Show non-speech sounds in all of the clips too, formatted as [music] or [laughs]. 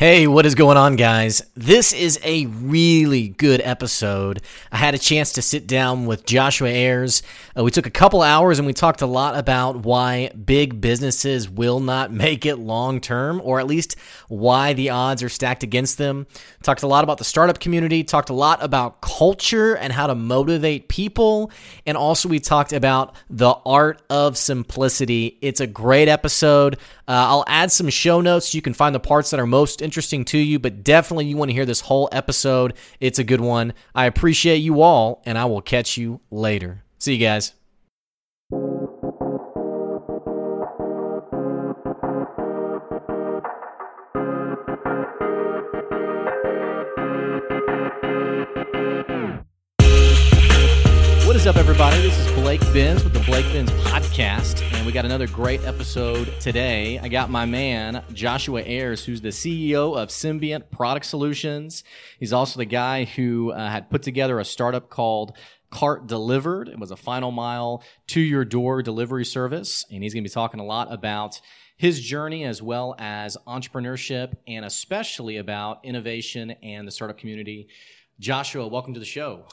Hey, what is going on, guys? This is a really good episode. I had a chance to sit down with Joshua Ayers. Uh, we took a couple hours and we talked a lot about why big businesses will not [laughs] make it long term, or at least why the odds are stacked against them. Talked a lot about the startup community, talked a lot about culture and how to motivate people, and also we talked about the art of simplicity. It's a great episode. Uh, I'll add some show notes. You can find the parts that are most interesting to you, but definitely you want to hear this whole episode. It's a good one. I appreciate you all, and I will catch you later. See you guys. Everybody? This is Blake Benz with the Blake Benz Podcast, and we got another great episode today. I got my man, Joshua Ayers, who's the CEO of Symbiont Product Solutions. He's also the guy who uh, had put together a startup called Cart Delivered. It was a final mile to your door delivery service, and he's going to be talking a lot about his journey as well as entrepreneurship and especially about innovation and the startup community. Joshua, welcome to the show.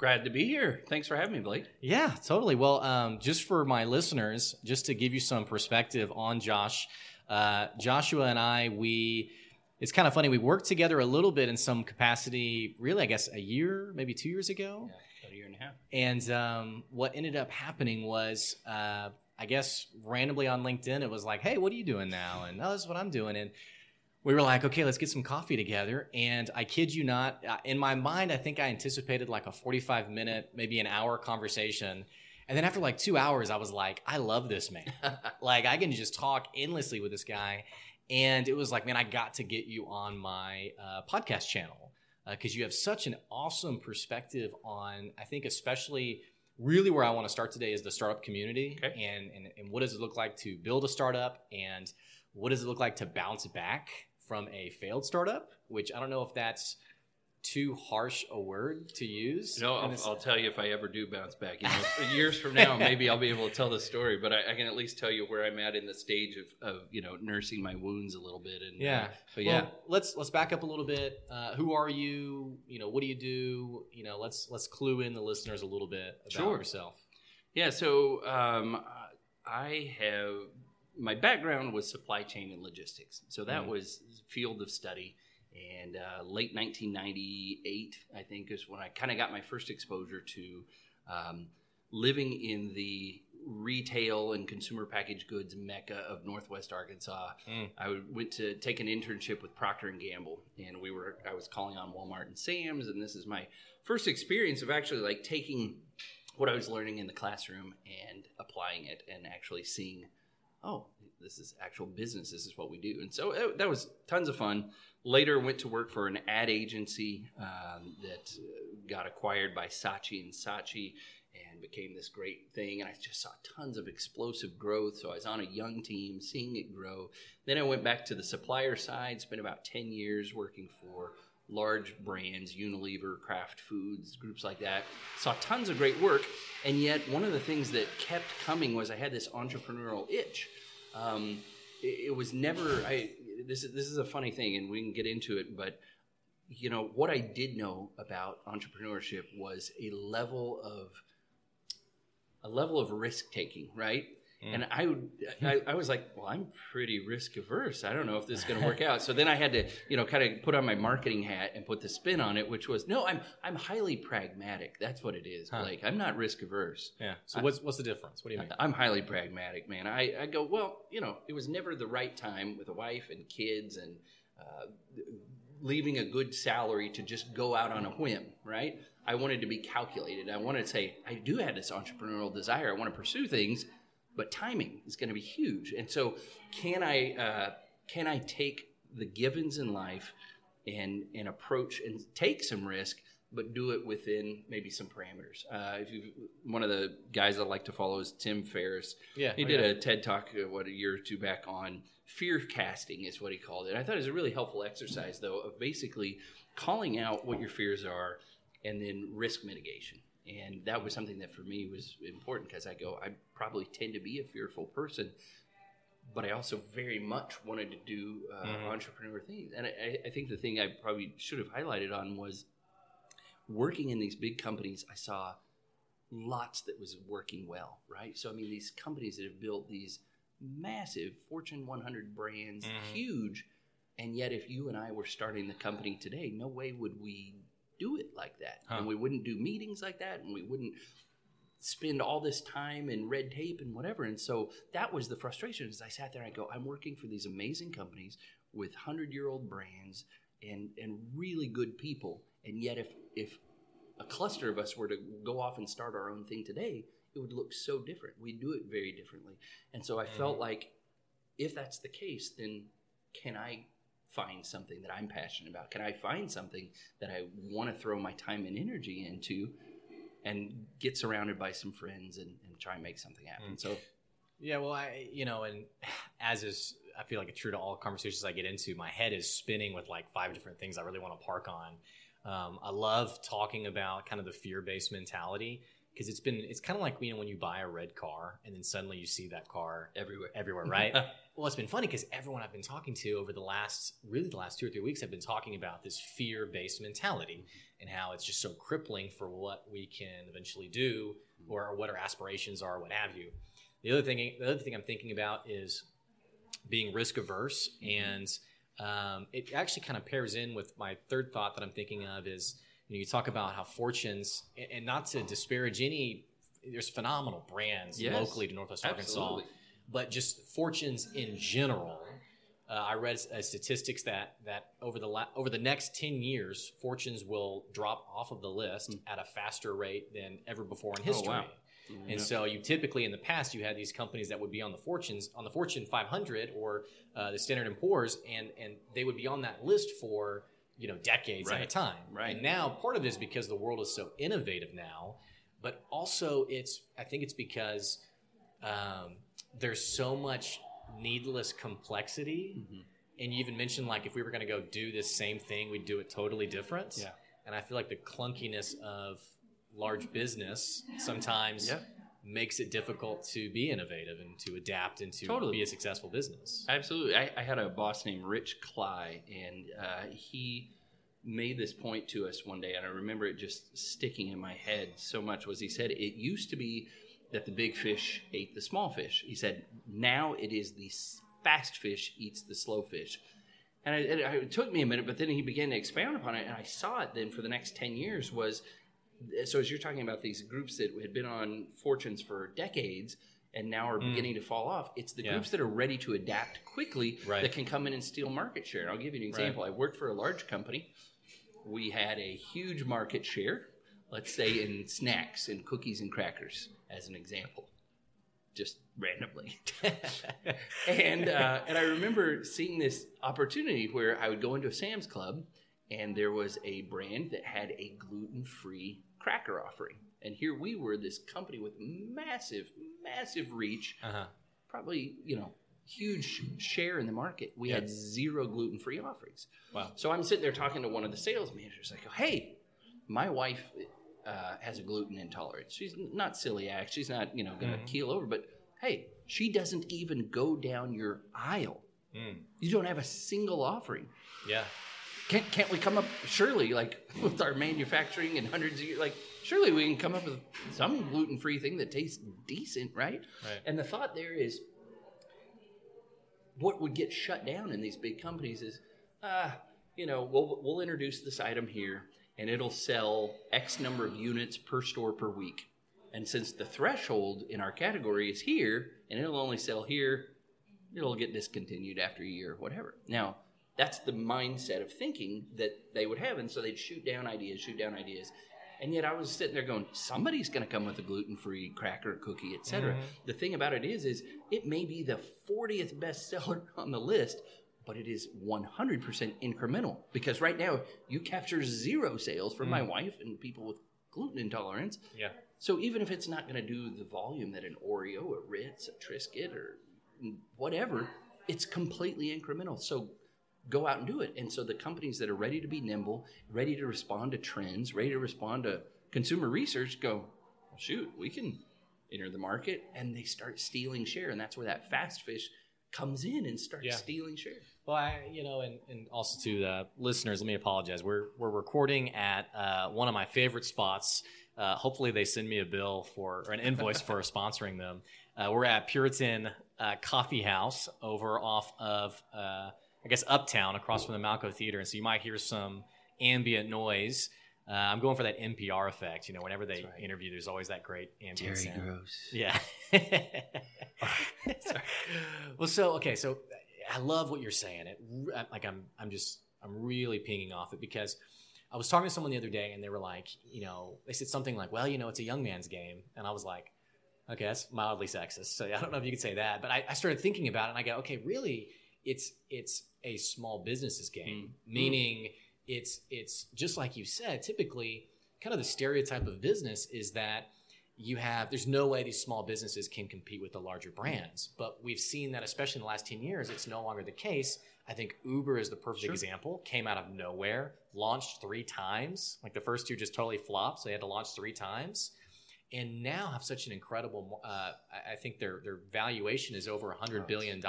Glad to be here. Thanks for having me, Blake. Yeah, totally. Well, um, just for my listeners, just to give you some perspective on Josh, uh, Joshua and I, we, it's kind of funny. We worked together a little bit in some capacity, really, I guess, a year, maybe two years ago. Yeah, about a year and a half. And um, what ended up happening was, uh, I guess, randomly on LinkedIn, it was like, hey, what are you doing now? And oh, this is what I'm doing. And we were like, okay, let's get some coffee together. And I kid you not, uh, in my mind, I think I anticipated like a 45 minute, maybe an hour conversation. And then after like two hours, I was like, I love this man. [laughs] like, I can just talk endlessly with this guy. And it was like, man, I got to get you on my uh, podcast channel because uh, you have such an awesome perspective on, I think, especially really where I want to start today is the startup community Okay. and, and, and what does it look like to build a startup and what does it look like to bounce back from a failed startup, which I don't know if that's too harsh a word to use. No, I'll, I'll tell you if I ever do bounce back. You know, [laughs] years from now, maybe I'll be able to tell the story, but I, I can at least tell you where I'm at in the stage of, of you know nursing my wounds a little bit. And yeah. uh, but yeah, Well, let's let's back up a little bit. Uh, who are you? You know, what do you do? You know, let's let's clue in the listeners a little bit about Sure. yourself. yeah. So um, I have my background was supply chain and logistics, so that Mhm. was field of study. And uh, late 1998, I think, is when I kind of got my first exposure to um, living in the retail and consumer packaged goods mecca of Northwest Arkansas. Mm. I went to take an internship with Procter and Gamble, and we were I was calling on Walmart and Sam's, and this is my first experience of actually like taking what I was learning in the classroom and applying it, and actually seeing, oh, this is actual business. This is what we do, and so uh, that was tons of fun. Later, went to work for an ad agency um, that uh, got acquired by Saatchi and Saatchi and became this great thing. And I just saw tons of explosive growth. So I was on a young team, seeing it grow. Then I went back to the supplier side, spent about 10 years working for large brands, Unilever, Kraft Foods, groups like that. Saw tons of great work. And yet, one of the things that kept coming was I had this entrepreneurial itch. Um, it, it was never, I, this is, this is a funny thing, and we can get into it, but you know what I did know about entrepreneurship was a level of a level of risk taking, right? Mm. And I would, I, I was like, well, I'm pretty risk averse. I don't know if this is going to work out. So then I had to, you know, kind of put on my marketing hat and put the spin on it, which was, no, I'm, I'm highly pragmatic. That's what it is. Huh. Like I'm not risk averse. Yeah. So what's what's the difference? What do you mean? I'm highly pragmatic, man. I, I go, well, you know, it was never the right time with a wife and kids and uh, leaving a good salary to just go out on a whim, right? I wanted to be calculated. I wanted to say, I do have this entrepreneurial desire. I want to pursue things, but timing is going to be huge. And so, can I uh, can I take the givens in life and and approach and take some risk, but do it within maybe some parameters? Uh, if you one of the guys I like to follow is Tim Ferriss. Yeah. He oh, did yeah. a TED talk uh, what a year or two back on fear casting is what he called it. I thought it was a really helpful exercise though of basically calling out what your fears are and then risk mitigation. And that was something that for me was important because I go, I probably tend to be a fearful person. but I also very much wanted to do uh, Mhm. entrepreneur things. And I, I think the thing I probably should have highlighted on was working in these big companies. I saw lots that was working well, right? So I mean, these companies that have built these massive Fortune 100 brands, Mhm. huge, and yet if you and I were starting the company today, no way would we do it like that, Huh. and we wouldn't do meetings like that, and we wouldn't spend all this time in red tape and whatever. And so that was the frustration. As I sat there, and I go, I'm working for these amazing companies with hundred year old brands and and really good people, and yet if if a cluster of us were to go off and start our own thing today, it would look so different. We'd do it very differently. And so I mm-hmm. felt like if that's the case, then can I find something that I'm passionate about? Can I find something that I want to throw my time and energy into and get surrounded by some friends and, and try and make something happen? Mm. So Yeah, well, I you know, and [sighs] as is, I feel like it's true to all conversations I get into, my head is spinning with like five different things I really want to park on. Um, I love talking about kind of the fear based mentality because it's been it's kind of like you know when you buy a red car and then suddenly you see that car everywhere. everywhere, right? [laughs] well, it's been funny because everyone I've been talking to over the last really the last two or three weeks have been talking about this fear based mentality and how it's just so crippling for what we can eventually do or, or what our aspirations are, what have you. The other thing, the other thing I'm thinking about is being risk averse, and um, it actually kind of pairs in with my third thought that I'm thinking of is you know you talk about how fortunes, and- not to disparage any, there's phenomenal brands Yes, locally to Northwest Arkansas, Absolutely. but just fortunes in general. Uh, I read uh, statistics that that over the la- over the next ten years, fortunes will drop off of the list at a faster rate than ever before in history. wow. And Yeah. so you typically in the past you had these companies that would be on the fortunes on the Fortune 500 or uh, the Standard and Poor's, and and they would be on that list for you know decades at a time. Right. And now part of it is because the world is so innovative now, but also it's I think it's because um, there's so much needless complexity. Mhm. And you even mentioned like if we were going to go do this same thing, we'd do it totally different. Yeah. And I feel like the clunkiness of large business sometimes Yeah. Makes it difficult to be innovative and to adapt and to Totally. be a successful business. Absolutely. I, I had a boss named Rich Cly, and uh, he made this point to us one day, and I remember it just sticking in my head so much. Was he said it used to be that the big fish ate the small fish. He said now it is the fast fish eats the slow fish. And it, it, it took me a minute, but then he began to expound upon it, and I saw it then for the next 10 years was so as you're talking about these groups that had been on fortunes for decades and now are Mm. beginning to fall off, it's the Yeah. groups that are ready to adapt quickly Right. that can come in and steal market share. And I'll give you an example. I worked for a large company. We had a huge market share, let's say in snacks and cookies and crackers, as an example, just randomly. [laughs] and uh, and I remember seeing this opportunity where I would go into a Sam's Club, and there was a brand that had a gluten free cracker offering, and here we were, this company with massive, massive reach, uh-huh. probably you know huge share in the market. We had zero gluten free offerings. Wow. So I'm sitting there talking to one of the sales managers. I go, "Hey, my wife uh, has a gluten intolerance. She's not celiac. She's not, you know, going to Mhm. keel over. But hey, she doesn't even go down your aisle. Mm. You don't have a single offering. Yeah. Can't can't we come up? Surely, like [laughs] with our manufacturing and hundreds of years, like surely we can come up with some gluten free thing that tastes decent, right? Right. And the thought there is, what would get shut down in these big companies is, uh, you know, we'll we'll introduce this item here, and it'll sell X number of units per store per week. And since the threshold in our category is here, and it'll only sell here, it'll get discontinued after a year, or whatever. Now, that's the mindset of thinking that they would have, and so they'd shoot down ideas, shoot down ideas. And yet, I was sitting there going, somebody's going to come with a gluten-free cracker, cookie, etc. Mhm. The thing about it is, is it may be the 40th bestseller [laughs] on the list, but it is 100% incremental because right now you capture zero sales from my wife and people with gluten intolerance. Yeah. So even if it's not going to do the volume that an Oreo, a Ritz, a Triscuit, or whatever, it's completely incremental. So go out and do it. And so the companies that are ready to be nimble, ready to respond to trends, ready to respond to consumer research, go, well, shoot, we can enter the market, and they start stealing share, and that's where that fast fish comes in and starts Yeah. stealing share. Well, I, you know, and, and also to the listeners, let me apologize. We're we're recording at uh, one of my favorite spots. Uh, hopefully, they send me a bill for or an invoice for [laughs] sponsoring them. Uh, we're at Puritan uh, Coffee House over off of, uh, I guess, Uptown, across from the Malco Theater, and so you might hear some ambient noise. Uh, I'm going for that NPR effect. You know, whenever they right. interview, there's always that great ambient sound. Gross. Yeah. [laughs] [laughs] Well, so okay, so I love what you're saying. It like I'm I'm just I'm really pinging off it because I was talking to someone the other day and they were like, you know, they said something like, "Well, you know, it's a young man's game," and I was like, okay, that's mildly sexist. So I don't know if you could say that, but I, I started thinking about it and I go, okay, really, it's it's a small businesses game, Mm. meaning it's it's just like you said. Typically, kind of the stereotype of business is that you have there's no way these small businesses can compete with the larger brands but we've seen that especially in the last 10 years it's no longer the case i think uber is the perfect Sure. example came out of nowhere launched three times like the first two just totally flopped so they had to launch three times and now have such an incredible uh, I- think their their valuation is over 100 Oh, it's huge.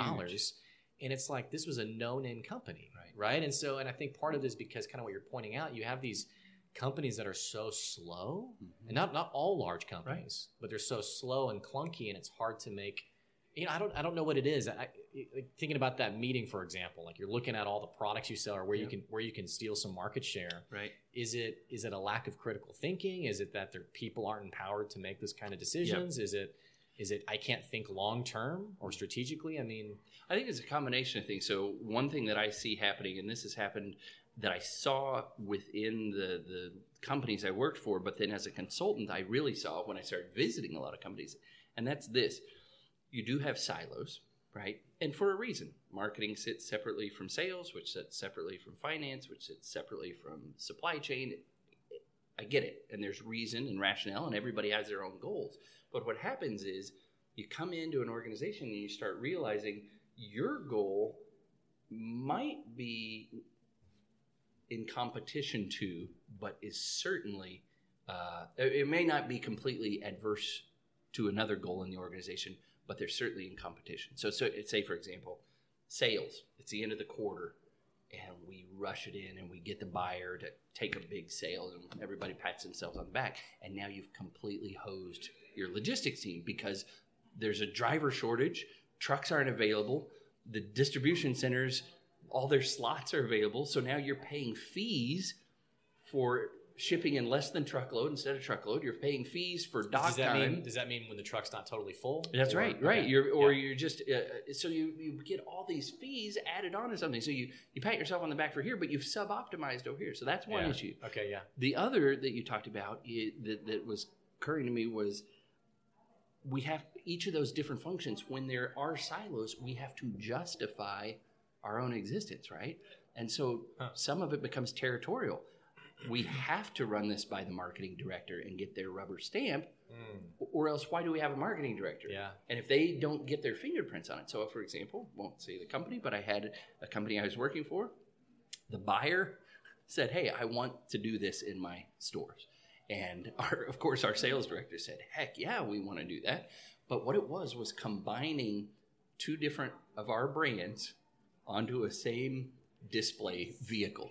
And it's like this was a no-name company Right. right and so and i think part of this because kind of what you're pointing out you have these companies that are so slow mm-hmm. and not not all large companies, but they're so slow and clunky, and it's hard to make. You know, I don't I don't know what it is. I, like thinking about that meeting, for example, like you're looking at all the products you sell or where you can where you can steal some market share. Right. Is it is it a lack of critical thinking? Is it that their people aren't empowered to make those kind of decisions? Is it is it I can't think long term or mm-hmm. strategically? I mean, I think it's a combination of things. So one thing that I see happening, and this has happened that I saw within the the companies I worked for, but then as a consultant, I really saw when I started visiting a lot of companies, and that's this: you do have silos, right? And for a reason, marketing sits separately from sales, which sits separately from finance, which sits separately from supply chain. I get it, and there's reason and rationale, and everybody has their own goals. But what happens is you come into an organization and you start realizing your goal might be in competition to, but is certainly, uh, it may not be completely adverse to another goal in the organization, but they're certainly in competition. So, so say, for example, sales, it's the end of the quarter, and we rush it in and we get the buyer to take a big sale, and everybody pats themselves on the back. And now you've completely hosed your logistics team because there's a driver shortage, trucks aren't available, the distribution centers, all their slots are available. So now you're paying fees for shipping in less than truckload instead of truckload. You're paying fees for dock does that time. mean does that mean when the truck's not totally full? That's Or- right, right. okay. You're or Yeah. you're just uh, so you you get all these fees added on to something. So you you pat yourself on the back for here, but you've sub optimized over here. So that's one Yeah. issue. Okay, yeah. The other that you talked about that that was occurring to me was we have each of those different functions. When there are silos, we have to justify our own existence, right? And so Huh. some of it becomes territorial. We have to run this by the marketing director and get their rubber stamp, hmm. or else why do we have a marketing director? Yeah. And if they don't get their fingerprints on it, so for example, won't say the company, but I had a company I was working for. The buyer said, "Hey, I want to do this in my stores," and [laughs] our, of course, our sales director said, "Heck yeah, we want to do that." But what it was was combining two different of our brands onto a same display vehicle,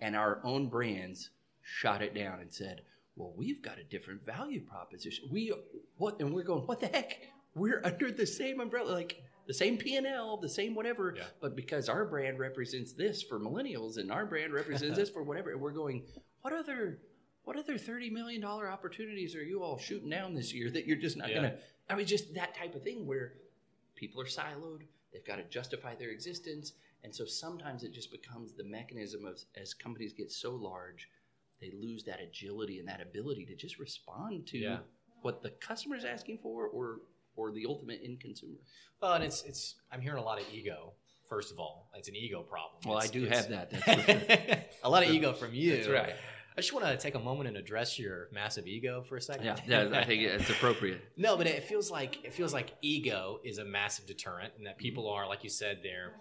and our own brands shot it down and said, "Well, we've got a different value proposition. We what?" And we're going, "What the heck? We're [laughs] under the same umbrella, like the same P and L, the same whatever." Yeah. But because our brand represents this for millennials, and our brand represents [laughs] this for whatever, and we're going, "What other?" What other thirty million dollar opportunities are you all shooting down this year that you're just not Yeah. gonna? I mean, just that type of thing where people are siloed. They've got to justify their existence, and so sometimes it just becomes the mechanism of as companies get so large, they lose that agility and that ability to just respond to Yeah. what the customer is asking for, or or the ultimate end consumer. Well, and it's it's I'm hearing a lot of ego. First of all, it's an ego problem. Well, I do have that. Sure. [laughs] a lot of ego [laughs] from you. That's right. I just want to take a moment and address your massive ego for a second. Yeah, yeah, I think it's appropriate. [laughs] no, but it feels like it feels like ego is a massive deterrent, and that people are, like you said, they're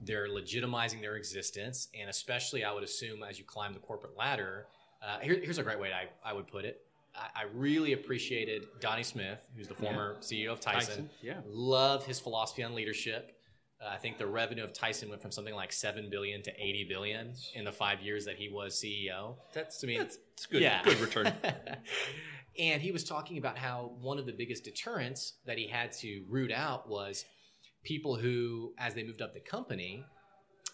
they're legitimizing their existence, and especially, I would assume, as you climb the corporate ladder. Uh, here, here's a great way I, I would put it. I, I really appreciated Donnie Smith, who's the former CEO of Tyson. Yeah. Love his philosophy on leadership. Uh, I think the revenue of Tyson went from something like seven billion to eighty billion in the five years that he was CEO. That's I mean, that's, that's good. Yeah. Good return. [laughs] and he was talking about how one of the biggest deterrents that he had to root out was people who, as they moved up the company,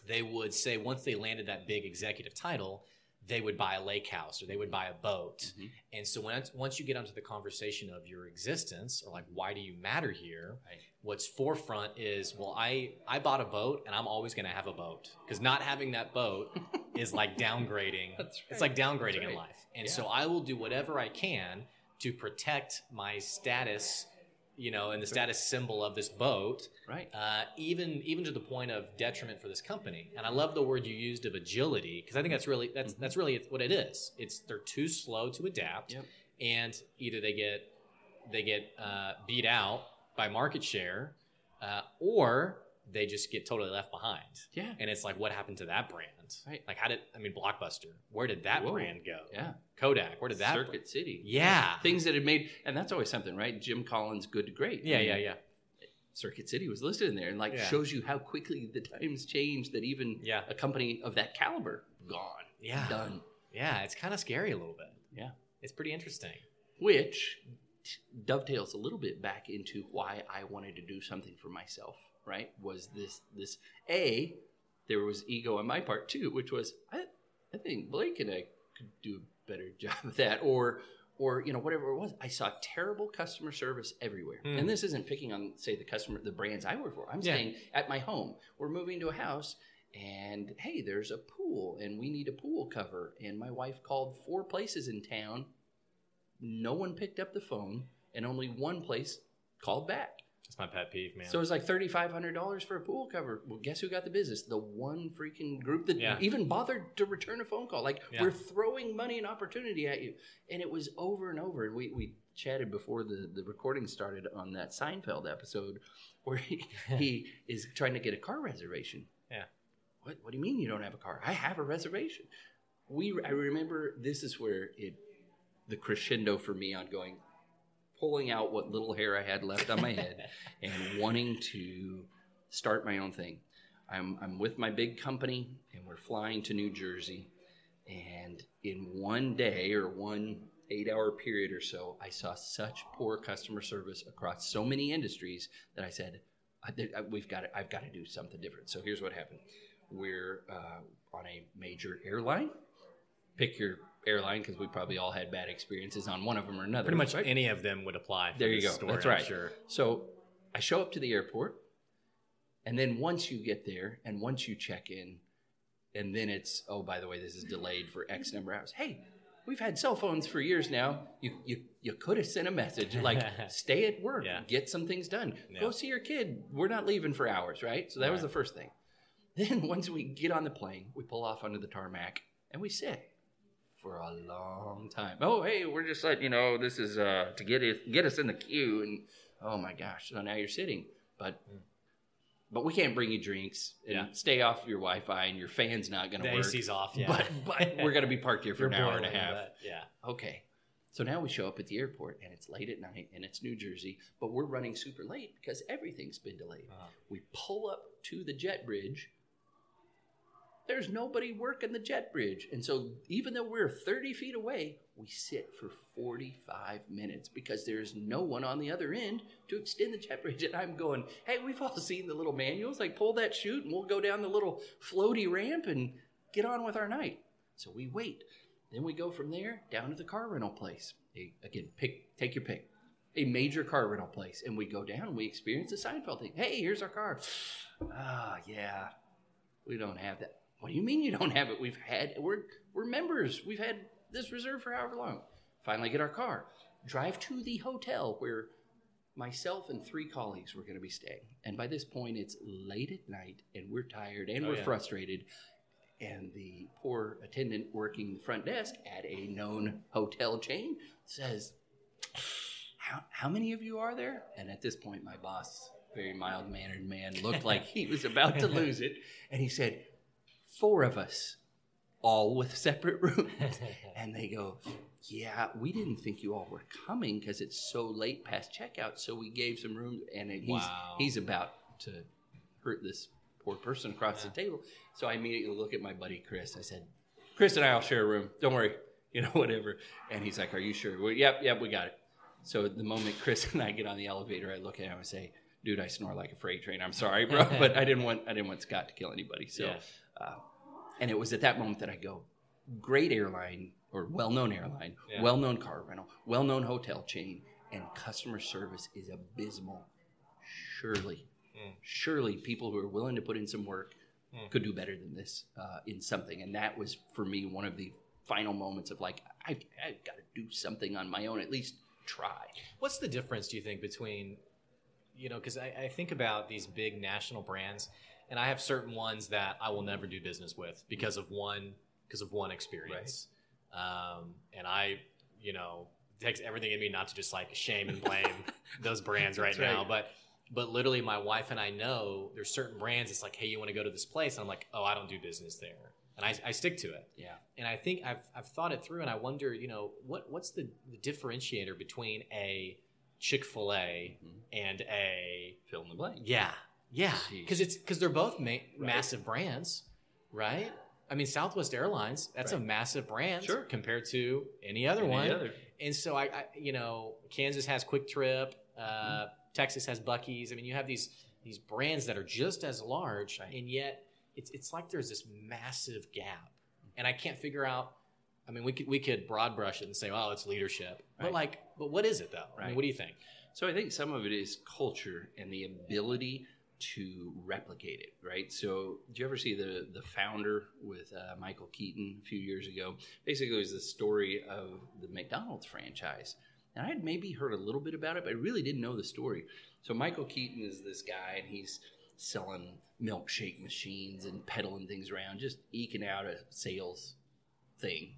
they would say once they landed that big executive title, they would buy a lake house or they would buy a boat. Mhm. And so when, once you get onto the conversation of your existence or like why do you matter here, Right. What's forefront is well I I bought a boat and I'm always going to have a boat because not having that boat [laughs] is like downgrading. That's It's like downgrading That's in life. And Yeah. so I will do whatever I can to protect my status, you know, and the status symbol of this boat, right. uh, even even to the point of detriment for this company. And I love the word you used of agility because I think that's really that's Mhm. that's really what it is. It's they're too slow to adapt, Yep. and either they get they get uh, beat out by market share, uh, or they just get totally left behind. Yeah. And it's like, what happened to that brand? Right. Like, how did I mean, Blockbuster? Where did that Whoa. brand go? Yeah. Kodak. Where did that? Circuit City. Yeah. Things that had made, and that's always something, right? Jim Collins, good to great. Yeah, I mean, yeah, yeah, Circuit City was listed in there, and like Yeah. shows you how quickly the times change. That even yeah, a company of that caliber gone, yeah, done. yeah. It's kind of scary a little bit. Yeah. it's pretty interesting. which dovetails a little bit back into why I wanted to do something for myself. Right? Was this this a there was ego on my part too, which was I I think Blake and I could do a better [laughs] job of that, or or you know whatever it was. I saw terrible customer service everywhere, Hmm. and this isn't picking on say the customer the brands I work for. I'm Yeah. saying at my home, we're moving to a house. And hey, there's a pool, and we need a pool cover. And my wife called four places in town no one picked up the phone and only one place called back. That's my pet peeve, man. So it was like $3,500 for a pool cover. Well, guess who got the business? The one freaking group that Yeah. even bothered to return a phone call. Like, Yeah. we're throwing money and opportunity at you. And it was over and over. And we, we chatted before the, the recording started on that Seinfeld episode where he, [laughs] he is trying to get a car reservation. Yeah. What, what do you mean you don't have a car? I have a reservation. We, I remember this is where it, the crescendo for me on going, pulling out what little hair I had left on my head [laughs] and wanting to start my own thing. I'm, I'm with my big company and we're flying to New Jersey. And in one day or one eight hour period or so, I saw such poor customer service across so many industries that I said, I, I- we've got to, I've got to do something different. So here's what happened. We're uh, on a major airline. Pick your airline because we probably all had bad experiences on one of them or another. Pretty much right? any of them would apply. For There you this go. Story, That's I'm right. Sure. So I show up to the airport, and then once you get there, and once you check in, and then it's oh by the way this is delayed for X number of hours. Hey, we've had cell phones for years now. You you you could have sent a message like [laughs] stay at work, Yeah. get some things done, Yeah. go see your kid. We're not leaving for hours, right? So that was the first thing. [laughs] Then once we get on the plane, we pull off onto the tarmac and we sit for a long time. Oh, hey, we're just like you know this is uh, to get it, get us in the queue, and oh my gosh, so now you're sitting, but but we can't bring you drinks and Yeah. stay off your Wi-Fi, and your fan's not going to work. AC's off. Yeah. But but [laughs] we're going to be parked here for an hour and a half. Yeah. Okay. So now we show up at the airport and it's late at night and it's New Jersey, but we're running super late because everything's been delayed. Uh-huh. We pull up to the jet bridge. There's nobody working the jet bridge. And so even though we're 30 feet away, we sit for 45 minutes because there's no one on the other end to extend the jet bridge. And I'm going, hey, we've all seen the little manuals. Like, pull that chute and we'll go down the little floaty ramp and get on with our night. So we wait. Then we go from there down to the car rental place. Again, pick take your pick. A major car rental place, and we go down and we experience the Seinfeld thing. Hey, here's our car. [sighs] Ah, yeah, we don't have that. What do you mean you don't have it? We've had we're we're members. We've had this reserved for however long. Finally, get our car. Drive to the hotel where myself and three colleagues were going to be staying. And by this point, it's late at night, and we're tired and Oh, we're yeah. frustrated and the poor attendant working the front desk at a known hotel chain says, how, how many of you are there? And at this point, my boss, very mild mannered man, looked like [laughs] he was about to lose it. And he said, Four of us, all with separate [laughs] rooms. [laughs] And they go, Yeah, we didn't think you all were coming because it's so late past checkout. So we gave some room. And he's, Wow. he's about to hurt this poor person across the table. So I immediately look at my buddy Chris. I said, Chris and I will share a room. Don't worry, [laughs] you know, whatever. And he's like, Are you sure? Well, yep, yep, we got it. So the moment Chris and I get on the elevator, I look at him and say, Dude, I snore like a freight train. I'm sorry, bro, but I didn't want I didn't want Scott to kill anybody. So, Yeah. Uh, and it was at that moment that I go, great airline or well-known airline, Yeah. well-known car rental, well-known hotel chain, and customer service is abysmal. Surely, Mm. surely people who are willing to put in some work Mm. could do better than this uh, in something. And that was for me one of the final moments of like, I've, I've got to do something on my own, at least try. What's the difference, do you think, between, you know, because I, I think about these big national brands, and I have certain ones that I will never do business with because of one because of one experience, um, and I, you know, it takes everything in me not to just like shame and blame [laughs] those brands right That's now, but. But literally, my wife and I know there's certain brands. It's like, hey, you want to go to this place? And I'm like, oh, I don't do business there, and I, I stick to it. Yeah. And I think I've, I've thought it through, and I wonder, you know, what what's the, the differentiator between a Chick Fil A Mhm. and a Fill in the blank. yeah, yeah, because it's because they're both ma- massive brands, right? I mean, Southwest Airlines that's a massive brand Sure. compared to any other Any one. other. And so I, I, you know, Kansas has QuikTrip, uh, Texas has Buc-ee's. I mean, you have these these brands that are just as large, Right. and yet it's it's like there's this massive gap, and I can't figure out. I mean, we could we could broad brush it and say, oh, it's leadership, but like, but what is it though? I mean, what do you think? So I think some of it is culture and the ability to replicate it, right? So did you ever see the the founder with uh, Michael Keaton a few years ago? Basically, it was the story of the McDonald's franchise, and I had maybe heard a little bit about it, but I really didn't know the story. So Michael Keaton is this guy, and he's selling milkshake machines and peddling things around, just eking out a sales thing.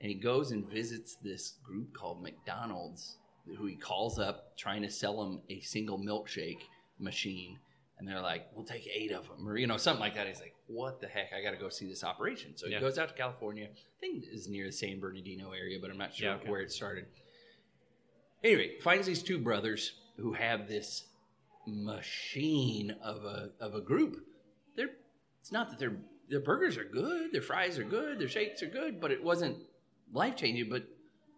And he goes and visits this group called McDonald's, who he calls up trying to sell him a single milkshake machine. And they're like, we'll take eight of them, or, you know, something like that. He's like, what the heck? I got to go see this operation. So he goes out to California. I think it's near the San Bernardino area, but I'm not sure Yeah, okay. where it started. Anyway, finds these two brothers who have this machine of a, of a group. They're, it's not that their their burgers are good, their fries are good, their shakes are good, but it wasn't life changing. But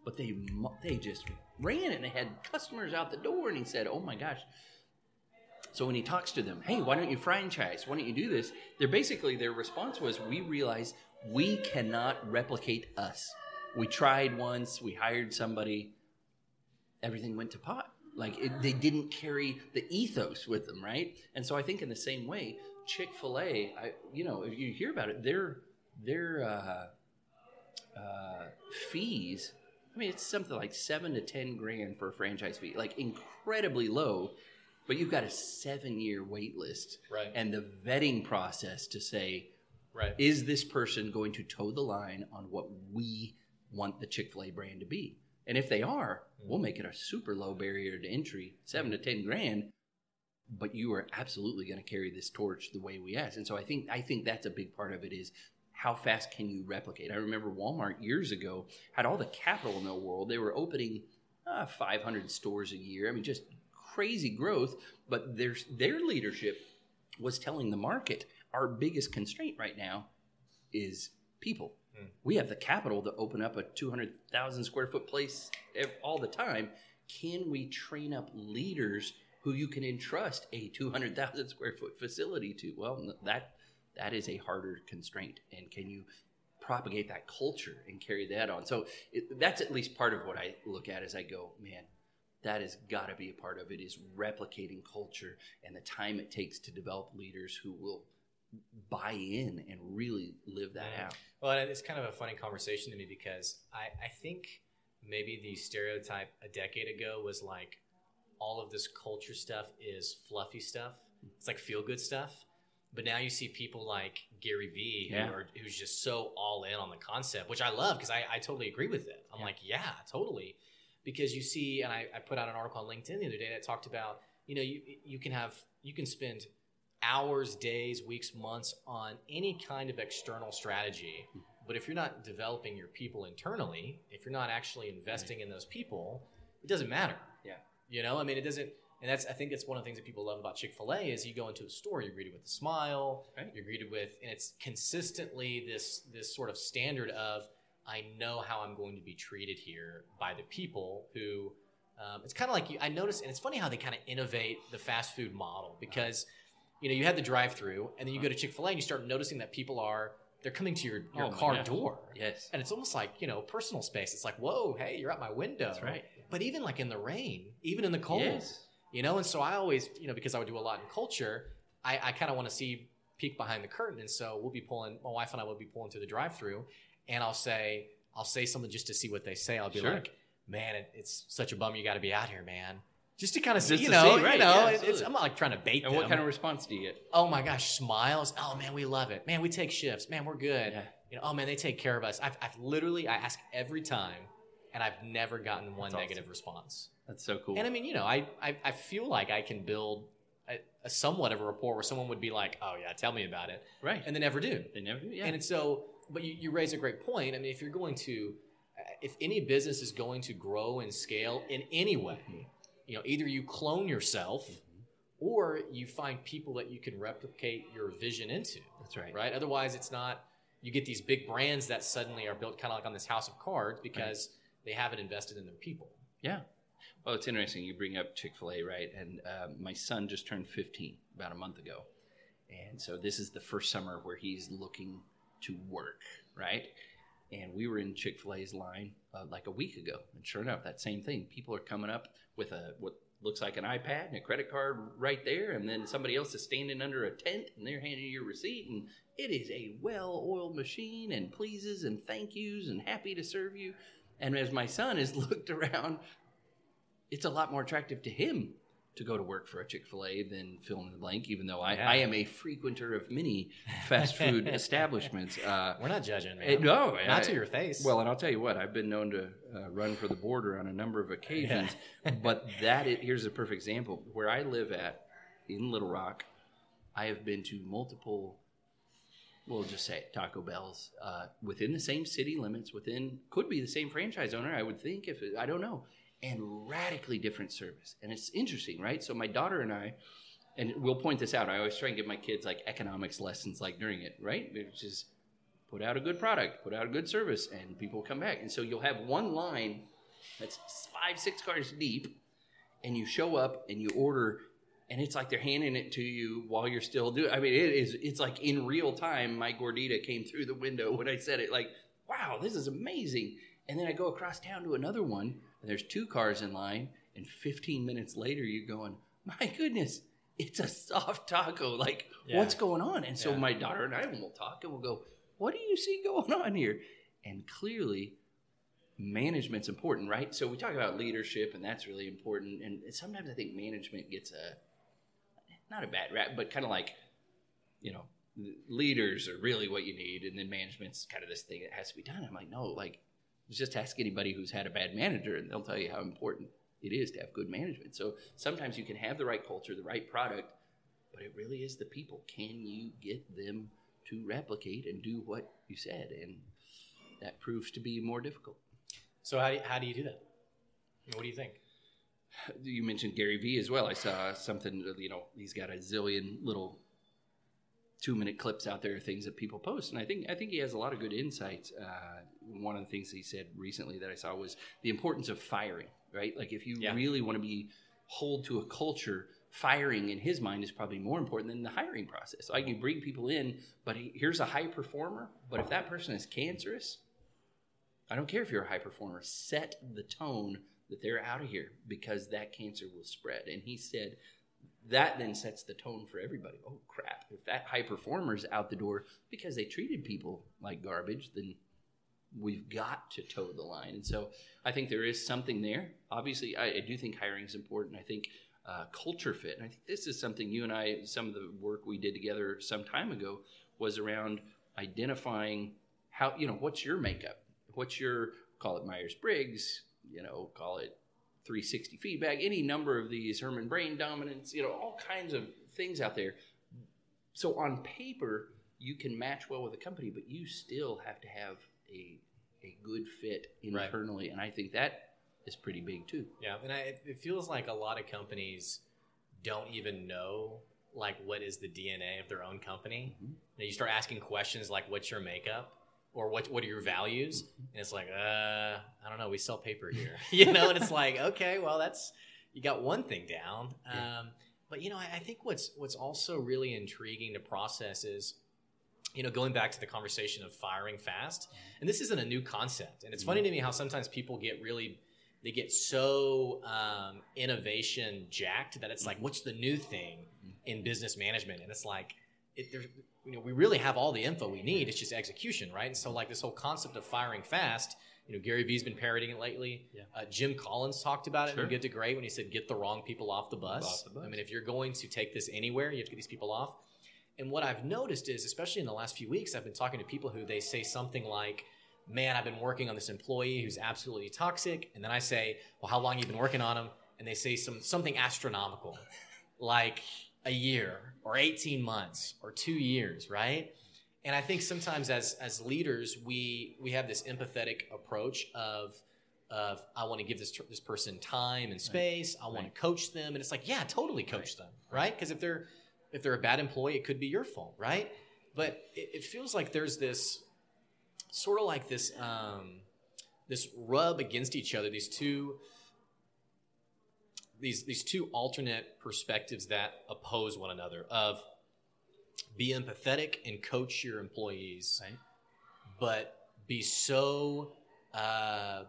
but they they just ran and they had customers out the door. And he said, "Oh my gosh." So when he talks to them, hey, why don't you franchise? Why don't you do this? They're basically their response was, we realize we cannot replicate us. We tried once, we hired somebody, everything went to pot. Like it, they didn't carry the ethos with them, right? And so I think in the same way, Chick Fil A, you know, if you hear about it, their their uh, uh, fees. I mean, it's something like seven to ten grand for a franchise fee, like incredibly low. But you've got a seven-year wait list, Right. and the vetting process to say, Right. is this person going to toe the line on what we want the Chick fil A brand to be? And if they are, we'll make it a super low barrier to entry, seven to 10 grand. But you are absolutely going to carry this torch the way we ask. And so I think, I think that's a big part of it is how fast can you replicate? I remember Walmart years ago had all the capital in the world. They were opening uh, 500 stores a year. I mean, just crazy growth. But their, their leadership was telling the market our biggest constraint right now is people. Hmm. We have the capital to open up a 200,000 square foot place all the time. Can we train up leaders who you can entrust a 200,000 square foot facility to? Well, that that is a harder constraint. And can you propagate that culture and carry that on? So it, that's at least part of what I look at as I go, man, that has got to be a part of it is replicating culture and the time it takes to develop leaders who will buy in and really live that out. Well, it's kind of a funny conversation to me because I, I think maybe the stereotype a decade ago was like all of this culture stuff is fluffy stuff. It's like feel good stuff. But now you see people like Gary Vee who Yeah. are, who's just so all in on the concept, which I love because I, I totally agree with it. I'm Yeah. like, yeah, totally. Because you see, and I, I put out an article on LinkedIn the other day that talked about, you know, you you can have you can spend hours, days, weeks, months on any kind of external strategy. Hmm. But if you're not developing your people internally, if you're not actually investing in those people, it doesn't matter. Yeah. You know, I mean, it doesn't. And that's I think that's one of the things that people love about Chick Fil A is you go into a store, you're greeted with a smile, Right. you're greeted with, and it's consistently this this sort of standard of I know how I'm going to be treated here by the people who. Um, it's kind of like you, I noticed, and it's funny how they kind of innovate the fast food model because you know you had the drive-through, and then you go to Chick Fil A and you start noticing that people are they're coming to your, your Oh car gosh. door, Yes. and it's almost like you know personal space. It's like whoa, hey, you're at my window. That's right. But even like in the rain, even in the cold, Yes. you know. And so I always, you know, because I would do a lot in culture, I, I kind of want to see peek behind the curtain. And so we'll be pulling, my wife and I will be pulling through the drive-through, and I'll say, I'll say something just to see what they say. I'll be Sure. like, man, it, it's such a bum you got to be out here, man. Just to kind of see, you know, see, right, you know, yeah, it- it's. I'm not like trying to bait And them. what kind of response do you get? oh my gosh, smiles. Oh man, we love it. Man, we take shifts. Man, we're good. Yeah. You know, oh man, they take care of us. I've, I've literally, I ask every time, and I've never gotten one That's awesome. negative response. That's so cool. And I mean, you know, I, I, I feel like I can build a, a somewhat of a rapport where someone would be like, oh, yeah, tell me about it. right. And they never do. they never do. Yeah. And so, but you, you raise a great point. I mean, if you're going to, uh, if any business is going to grow and scale in any way, you know, either you clone yourself or you find people that you can replicate your vision into, That's right. right? Otherwise, it's not, you get these big brands that suddenly are built kind of like on this house of cards because they haven't invested in their people. Yeah. Well, it's interesting. You bring up Chick fil A, right? And uh, my son just turned 15 about a month ago. And so this is the first summer where he's looking to work, right? And we were in Chick fil A's line uh, like a week ago. And sure enough, that same thing. People are coming up with a what looks like an iPad and a credit card right there. And then somebody else is standing under a tent and they're handing you your receipt. And it is a well oiled machine and pleases and thank yous and happy to serve you. And as my son has [laughs] looked around, it's a lot more attractive to him to go to work for a Chick fil A than fill in the blank, even though I, Yeah. I am a frequenter of many fast food [laughs] establishments. Uh, We're not judging, man. eh, no, not I- to your face. Well, and I'll tell you what, I've been known to uh, run for the border on a number of occasions, [laughs] but that is, here's a perfect example. Where I live at in Little Rock, I have been to multiple, we'll just say it, Taco Bells uh, within the same city limits, within could be the same franchise owner, I would think, if it, I don't know, and radically different service. And it's interesting, right? So my daughter and I, and we'll point this out. I always try and give my kids like economics lessons, like during it, right? Which is put out a good product, put out a good service, and people come back. And so you'll have one line that's five, six cars deep, and you show up and you order, and it's like they're handing it to you while you're still doing. I mean, it is. It's like in real time. My gordita came through the window when I said it. Like, wow, this is amazing. And then I go across town to another one, there's two cars in line, and 15 minutes later, you're going, my goodness. It's a soft taco. Like, Yeah. what's going on? And so Yeah. my daughter and I will talk and we'll go, what do you see going [laughs] on here? And clearly, management's important, right? So we talk about leadership, and that's really important. And sometimes I think management gets a not a bad rap, but kind of like you know, leaders are really what you need, and then management's kind of this thing that has to be done. I'm like, no, like just ask anybody who's had a bad manager, and they'll tell you how important it is to have good management. So sometimes you can have the right culture, the right product, but it really is the people. Can you get them to replicate and do what you said? And that proves to be more difficult. so how do you, how do you do that? What do you think? You mentioned Gary Vee as well. I saw something, you know, he's got a zillion little two minute clips out there, of things that people post. And I think, I think he has a lot of good insights. Uh, one of the things he said recently that I saw was the importance of firing, right? Like if you Yeah. really want to be hold to a culture, firing in his mind is probably more important than the hiring process. Like you bring people in, but he, here's a high performer. But if that person is cancerous, I don't care if you're a high performer. Set the tone that they're out of here because that cancer will spread. And he said that then sets the tone for everybody. Oh crap! If that high performer's out the door because they treated people like garbage, then we've got to toe the line. And so I think there is something there. Obviously, I, I do think hiring is important. I think uh, culture fit, and I think this is something you and I, some of the work we did together some time ago, was around identifying how you know what's your makeup, what's your call it Myers Briggs, you know, call it 360 feedback, any number of these Herrmann brain dominance, you know, all kinds of things out there. So on paper, you can match well with a company, but you still have to have a a good fit Right. internally, and I think that is pretty big too. Yeah, and I, it feels like a lot of companies don't even know like what is the DNA of their own company. Mm-hmm. You start asking questions like, "What's your makeup?" Or "What what are your values?" Mm-hmm. And it's like, uh, I don't know. We sell paper here, [laughs] you know. And it's like, okay, well, that's you got one thing down. Yeah. Um, but you know, I, I think what's what's also really intriguing to process is you know, going back to the conversation of firing fast, and this isn't a new concept. And it's funny to me how sometimes people get really, they get so um, innovation jacked that it's like, what's the new thing in business management? And it's like, it, there's, you know, we really have all the info we need. It's just execution, right? And so, like this whole concept of firing fast, you know, Gary Vee's been parodying it lately. Yeah. Uh, Jim Collins talked about it sure. in Good to Great when he said, "Get the wrong people off the bus." Off the bus. I mean, if you're going to take this anywhere, you have to get these people off. And what I've noticed is, especially in the last few weeks, I've been talking to people who they say something like, Man, I've been working on this employee who's absolutely toxic. And then I say, Well, how long have you been working on him? And they say some something astronomical, [laughs] like a year or 18 months or two years, right? And I think sometimes as as leaders, we we have this empathetic approach of of I want to give this this person time and space. Right. I want right. to coach them, and it's like, yeah, totally coach right. them, right? Because if they're if they're a bad employee, it could be your fault, right? But it, it feels like there's this sort of like this um, this rub against each other. These two these these two alternate perspectives that oppose one another. Of be empathetic and coach your employees, right. but be so uh,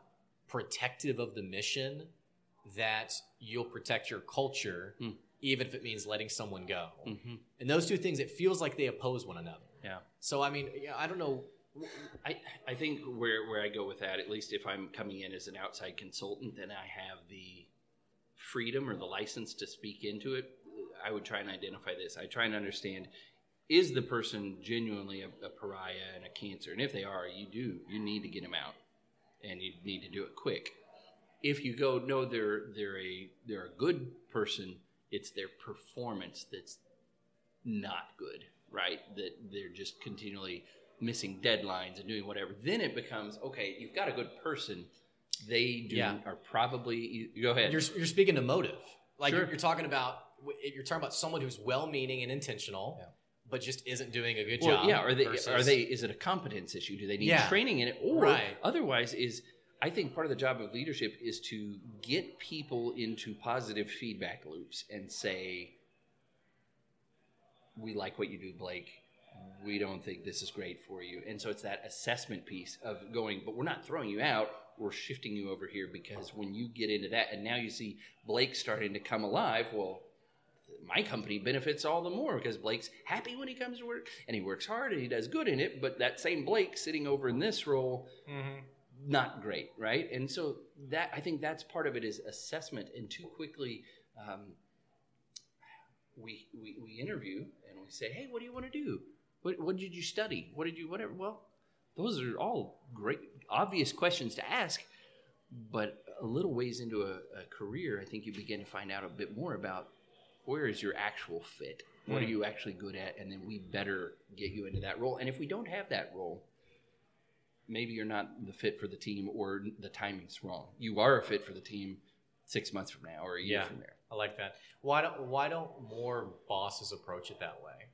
protective of the mission that you'll protect your culture. Hmm even if it means letting someone go. Mm-hmm. And those two things, it feels like they oppose one another. Yeah. So I mean, yeah, I don't know. I I think where where I go with that, at least if I'm coming in as an outside consultant, then I have the freedom or the license to speak into it. I would try and identify this. I try and understand is the person genuinely a, a pariah and a cancer, and if they are, you do you need to get them out, and you need to do it quick. If you go, no, they're they're a they're a good person it's their performance that's not good, right? That they're just continually missing deadlines and doing whatever. Then it becomes okay. You've got a good person. They do yeah. are probably go ahead. You're, you're speaking to motive. Like sure. you're, you're, talking about you're talking about someone who's well-meaning and intentional. Yeah. But just isn't doing a good well, job. Yeah, are they? Versus... Are they? Is it a competence issue? Do they need yeah. training in it? Or right. otherwise, is I think part of the job of leadership is to get people into positive feedback loops and say, we like what you do, Blake. We don't think this is great for you. And so it's that assessment piece of going, but we're not throwing you out. We're shifting you over here because when you get into that, and now you see Blake starting to come alive, well, my company benefits all the more because Blake's happy when he comes to work and he works hard and he does good in it. But that same Blake sitting over in this role, mm-hmm not great, right? And so that I think that's part of it is assessment. And too quickly, um, we, we we interview and we say, "Hey, what do you want to do? What, what did you study? What did you whatever?" Well, those are all great, obvious questions to ask, but a little ways into a, a career, I think you begin to find out a bit more about where is your actual fit. What mm. are hmm. you actually good at? And then we better get you into that role. And if we don't have that role, maybe you're not the fit for the team or the timing's wrong. You are a fit for the team six months from now or a year yeah, from there. I like that. Why don't why don't more bosses approach it that way?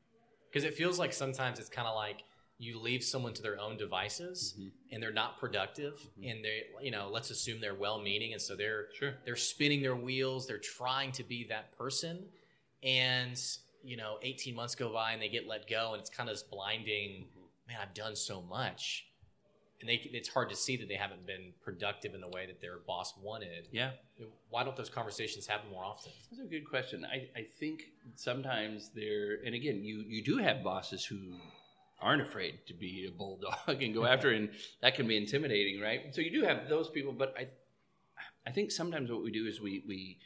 Because it feels like sometimes it's kind of like you leave someone to their own devices mm-hmm. and they're not productive mm-hmm. and they you know let's assume they're well meaning and so they're sure. they're spinning their wheels they're trying to be that person and you know 18 months go by and they get let go and it's kind of this blinding mm-hmm. man I've done so much and they, it's hard to see that they haven't been productive in the way that their boss wanted. Yeah. Why don't those conversations happen more often? That's a good question. I, I think sometimes they're, and again, you, you do have bosses who aren't afraid to be a bulldog [laughs] and go after, and that can be intimidating, right? So you do have those people, but I, I think sometimes what we do is we, we,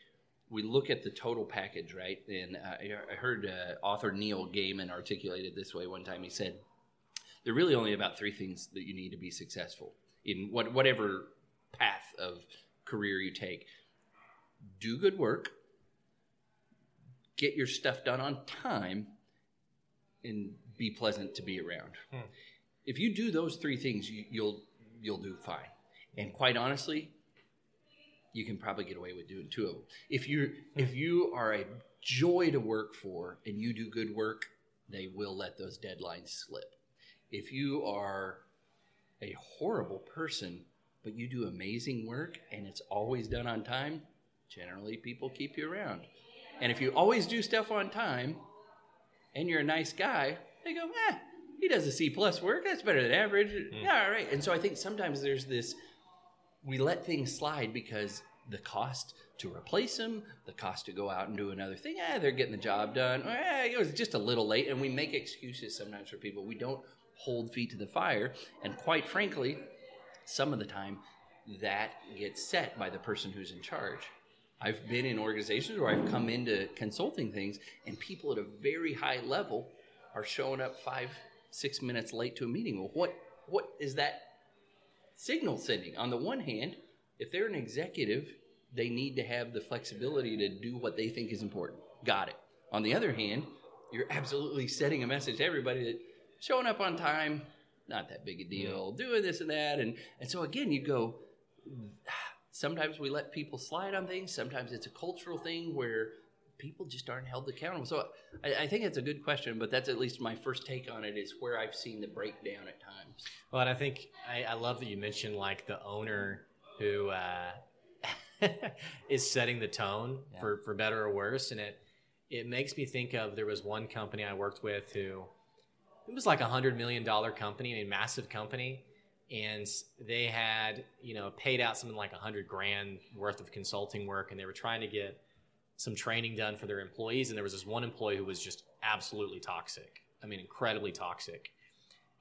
we look at the total package, right? And uh, I heard uh, author Neil Gaiman articulate it this way one time. He said, there are really only about three things that you need to be successful in what, whatever path of career you take. Do good work, get your stuff done on time, and be pleasant to be around. Hmm. If you do those three things, you, you'll you'll do fine. And quite honestly, you can probably get away with doing two of them. If you if you are a joy to work for and you do good work, they will let those deadlines slip. If you are a horrible person but you do amazing work and it's always done on time, generally people keep you around. And if you always do stuff on time and you're a nice guy, they go, eh, he does a C plus work. That's better than average. Yeah, all right. And so I think sometimes there's this, we let things slide because the cost to replace them, the cost to go out and do another thing, eh, they're getting the job done. Eh, it was just a little late. And we make excuses sometimes for people. We don't hold feet to the fire. And quite frankly, some of the time that gets set by the person who's in charge. I've been in organizations where I've come into consulting things and people at a very high level are showing up five, six minutes late to a meeting. Well, what what is that signal sending? On the one hand, if they're an executive, they need to have the flexibility to do what they think is important. Got it. On the other hand, you're absolutely setting a message to everybody that showing up on time, not that big a mm-hmm. deal, doing this and that. And, and so again, you go, sometimes we let people slide on things. Sometimes it's a cultural thing where people just aren't held accountable. So I, I think it's a good question, but that's at least my first take on it is where I've seen the breakdown at times. Well, and I think I, I love that you mentioned like the owner who uh, [laughs] is setting the tone Yeah. for, for better or worse, and it it makes me think of there was one company I worked with who it was like a hundred million dollar company, a massive company, and they had you know paid out something like a hundred grand worth of consulting work, and they were trying to get some training done for their employees, and there was this one employee who was just absolutely toxic. I mean, incredibly toxic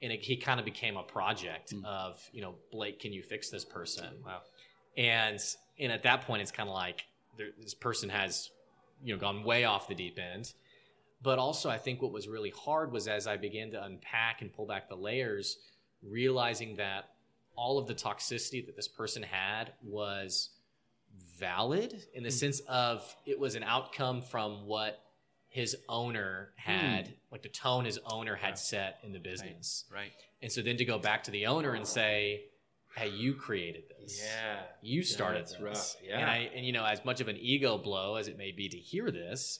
and it, he kind of became a project Mm. of you know blake can you fix this person Wow. and and at that point it's kind of like there, this person has you know gone way off the deep end but also i think what was really hard was as i began to unpack and pull back the layers realizing that all of the toxicity that this person had was valid in the hmm. sense of it was an outcome from what his owner hmm. had like the tone his owner had set in the business Right. and so then to go back to the owner and say, "Hey, you created this. Yeah. you started that's this." rough. Yeah. And I and you know, as much of an ego blow as it may be to hear this,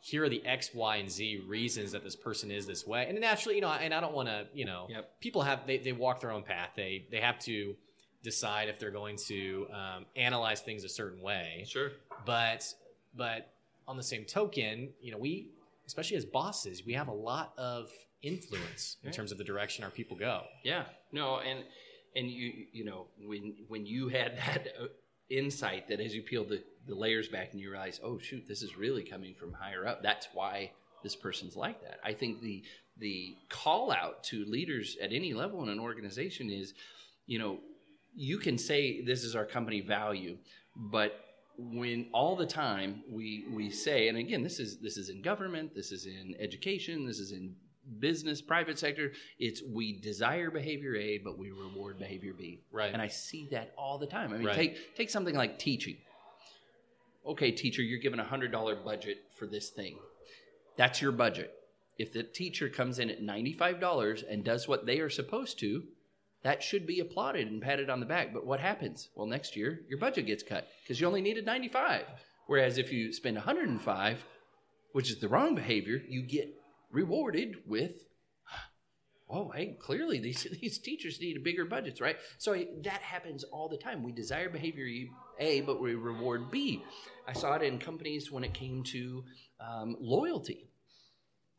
here are the X, Y, and Z reasons that this person is this way. And naturally, you know, and I don't want to, you know, Yep. people have they they walk their own path. They they have to decide if they're going to um, analyze things a certain way Sure. but but on the same token you know we especially as bosses we have a lot of influence in Right. terms of the direction our people go Yeah, no, and and you you know when when you had that uh, insight that as you peel the, the layers back and you realize, oh shoot, this is really coming from higher up. That's why this person's like that. I think the the call out to leaders at any level in an organization is, you know, you can say this is our company value, but when all the time we we say, and again, this is this is in government, this is in education, this is in business, private sector, it's we desire behavior A, but we reward behavior B. Right. And I see that all the time. I mean, Right. take take something like teaching. Okay, teacher, you're given a hundred dollar budget for this thing. That's your budget. If the teacher comes in at ninety five dollars and does what they are supposed to, that should be applauded and patted on the back. But what happens? Well, next year your budget gets cut because you only needed ninety five. Whereas if you spend one hundred and five, which is the wrong behavior, you get rewarded with oh hey clearly these [laughs] these teachers need bigger budgets right so that happens all the time we desire behavior a but we reward b i saw it in companies when it came to um, loyalty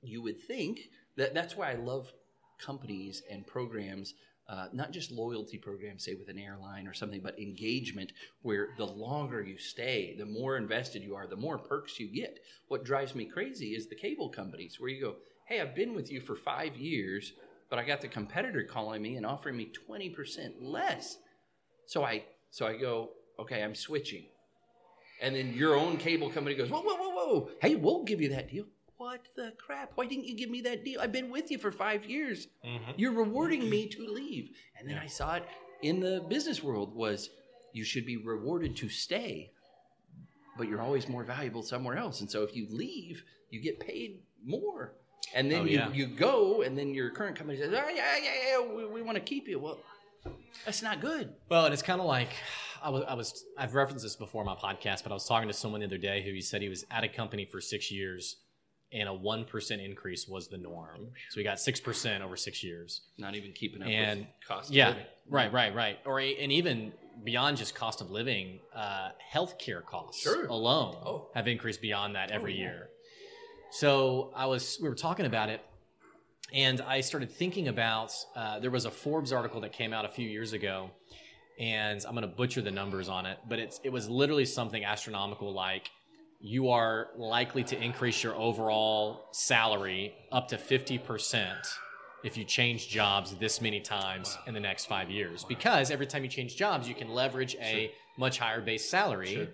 you would think that that's why i love companies and programs uh, not just loyalty programs, say with an airline or something, but engagement, where the longer you stay, the more invested you are, the more perks you get. What drives me crazy is the cable companies, where you go, Hey, I've been with you for five years, but I got the competitor calling me and offering me 20% less. So I, so I go, Okay, I'm switching. And then your own cable company goes, Whoa, whoa, whoa, whoa. Hey, we'll give you that deal. What the crap? Why didn't you give me that deal? I've been with you for five years. Mm-hmm. You're rewarding me to leave. And then I saw it in the business world was you should be rewarded to stay, but you're always more valuable somewhere else. And so if you leave, you get paid more. And then Oh, you, yeah. you go, and then your current company says, "Oh yeah, yeah, yeah, we, we want to keep you." Well, That's not good. Well, and it's kind of like I was, I was. I've referenced this before in my podcast, but I was talking to someone the other day who he said he was at a company for six years, and a one percent increase was the norm. So we got six percent over six years. Not even keeping up And- with cost. Yeah, living. right, right, right. Or and even beyond just cost of living, uh, healthcare costs Sure. alone Oh. have increased beyond that every yeah. year. So I was, we were talking about it, and I started thinking about. Uh, there was a Forbes article that came out a few years ago, and I'm going to butcher the numbers on it, but it's it was literally something astronomical like. You are likely to increase your overall salary up to 50% if you change jobs this many times in the next five years. Because every time you change jobs, you can leverage a much higher base salary. Sure.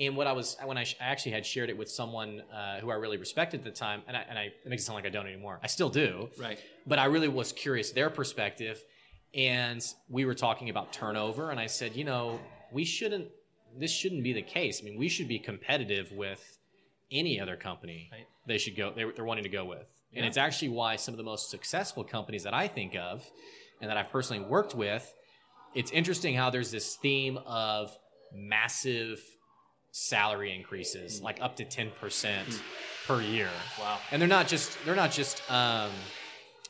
And what I was when I, sh- I actually had shared it with someone uh, who I really respected at the time, and I, and I it makes it sound like I don't anymore. I still do, Right. but I really was curious their perspective. And we were talking about turnover, and I said, you know, we shouldn't. This shouldn't be the case. I mean, we should be competitive with any other company Right. they should go. They're, they're wanting to go with, and Yeah. it's actually why some of the most successful companies that I think of, and that I've personally worked with, it's interesting how there's this theme of massive salary increases, like up to ten percent per year. Wow. And they're not just they're not just um,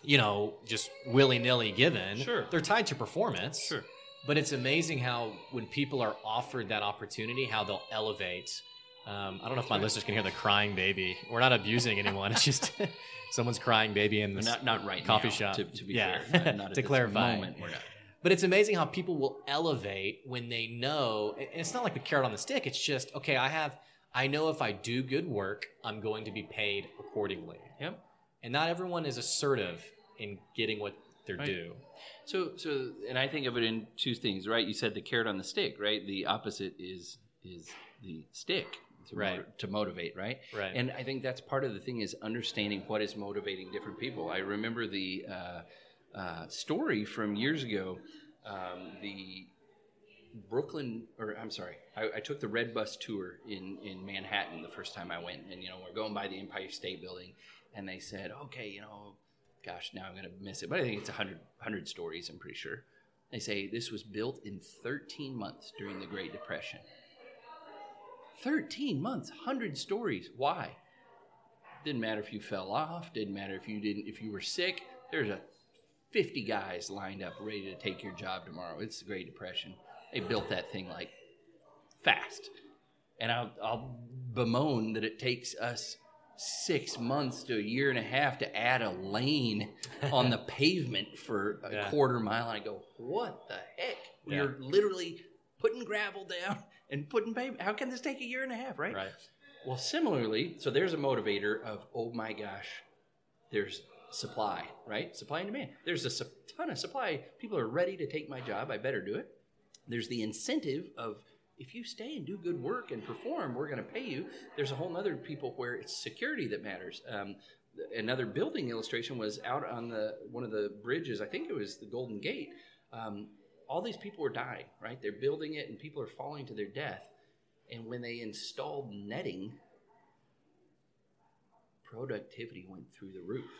you know just willy nilly given. Sure. they're tied to performance. Sure. But it's amazing how when people are offered that opportunity, how they'll elevate. Um, I don't know if my listeners can hear the crying baby. We're not abusing anyone. It's just [laughs] someone's crying baby in this Not not right coffee now, shop. To, to be Yeah. fair, not, not [laughs] To clarify. moment, we're not. But it's amazing how people will elevate when they know. And it's not like the carrot on the stick. It's just okay. I have. I know if I do good work, I'm going to be paid accordingly. Yep. And not everyone is assertive in getting what they're Right. due. So so, and I think of it in two things, right? You said the carrot on the stick, right? The opposite is is the stick to Right. motiv- to motivate, right? Right. And I think that's part of the thing is understanding what is motivating different people. I remember the uh, uh, story from years ago. Um, the Brooklyn, or I'm sorry, I, I took the Red Bus tour in in Manhattan the first time I went, and you know we're going by the Empire State Building, and they said, okay, you know, gosh, now I'm gonna miss it, but I think it's 100, 100 stories. I'm pretty sure. They say this was built in 13 months during the Great Depression. 13 months, 100 stories. Why? Didn't matter if you fell off. Didn't matter if you didn't. If you were sick. There's a 50 guys lined up ready to take your job tomorrow. It's the Great Depression. They built that thing like fast. And I'll, I'll bemoan that it takes us six months to a year and a half to add a lane on the [laughs] pavement for a Yeah. quarter mile. And I go, what the heck? Yeah. We're literally putting gravel down and putting pavement. How can this take a year and a half, right? Right. Well, similarly, so there's a motivator of, oh my gosh, there's supply, right? Supply and demand. There's a ton of supply. People are ready to take my job. I better do it. There's the incentive of, if you stay and do good work and perform, we're going to pay you. There's a whole other people where it's security that matters. Um, another building illustration was out on the one of the bridges. I think it was the Golden Gate. Um, all these people were dying, right? They're building it, and people are falling to their death. And when they installed netting, productivity went through the roof.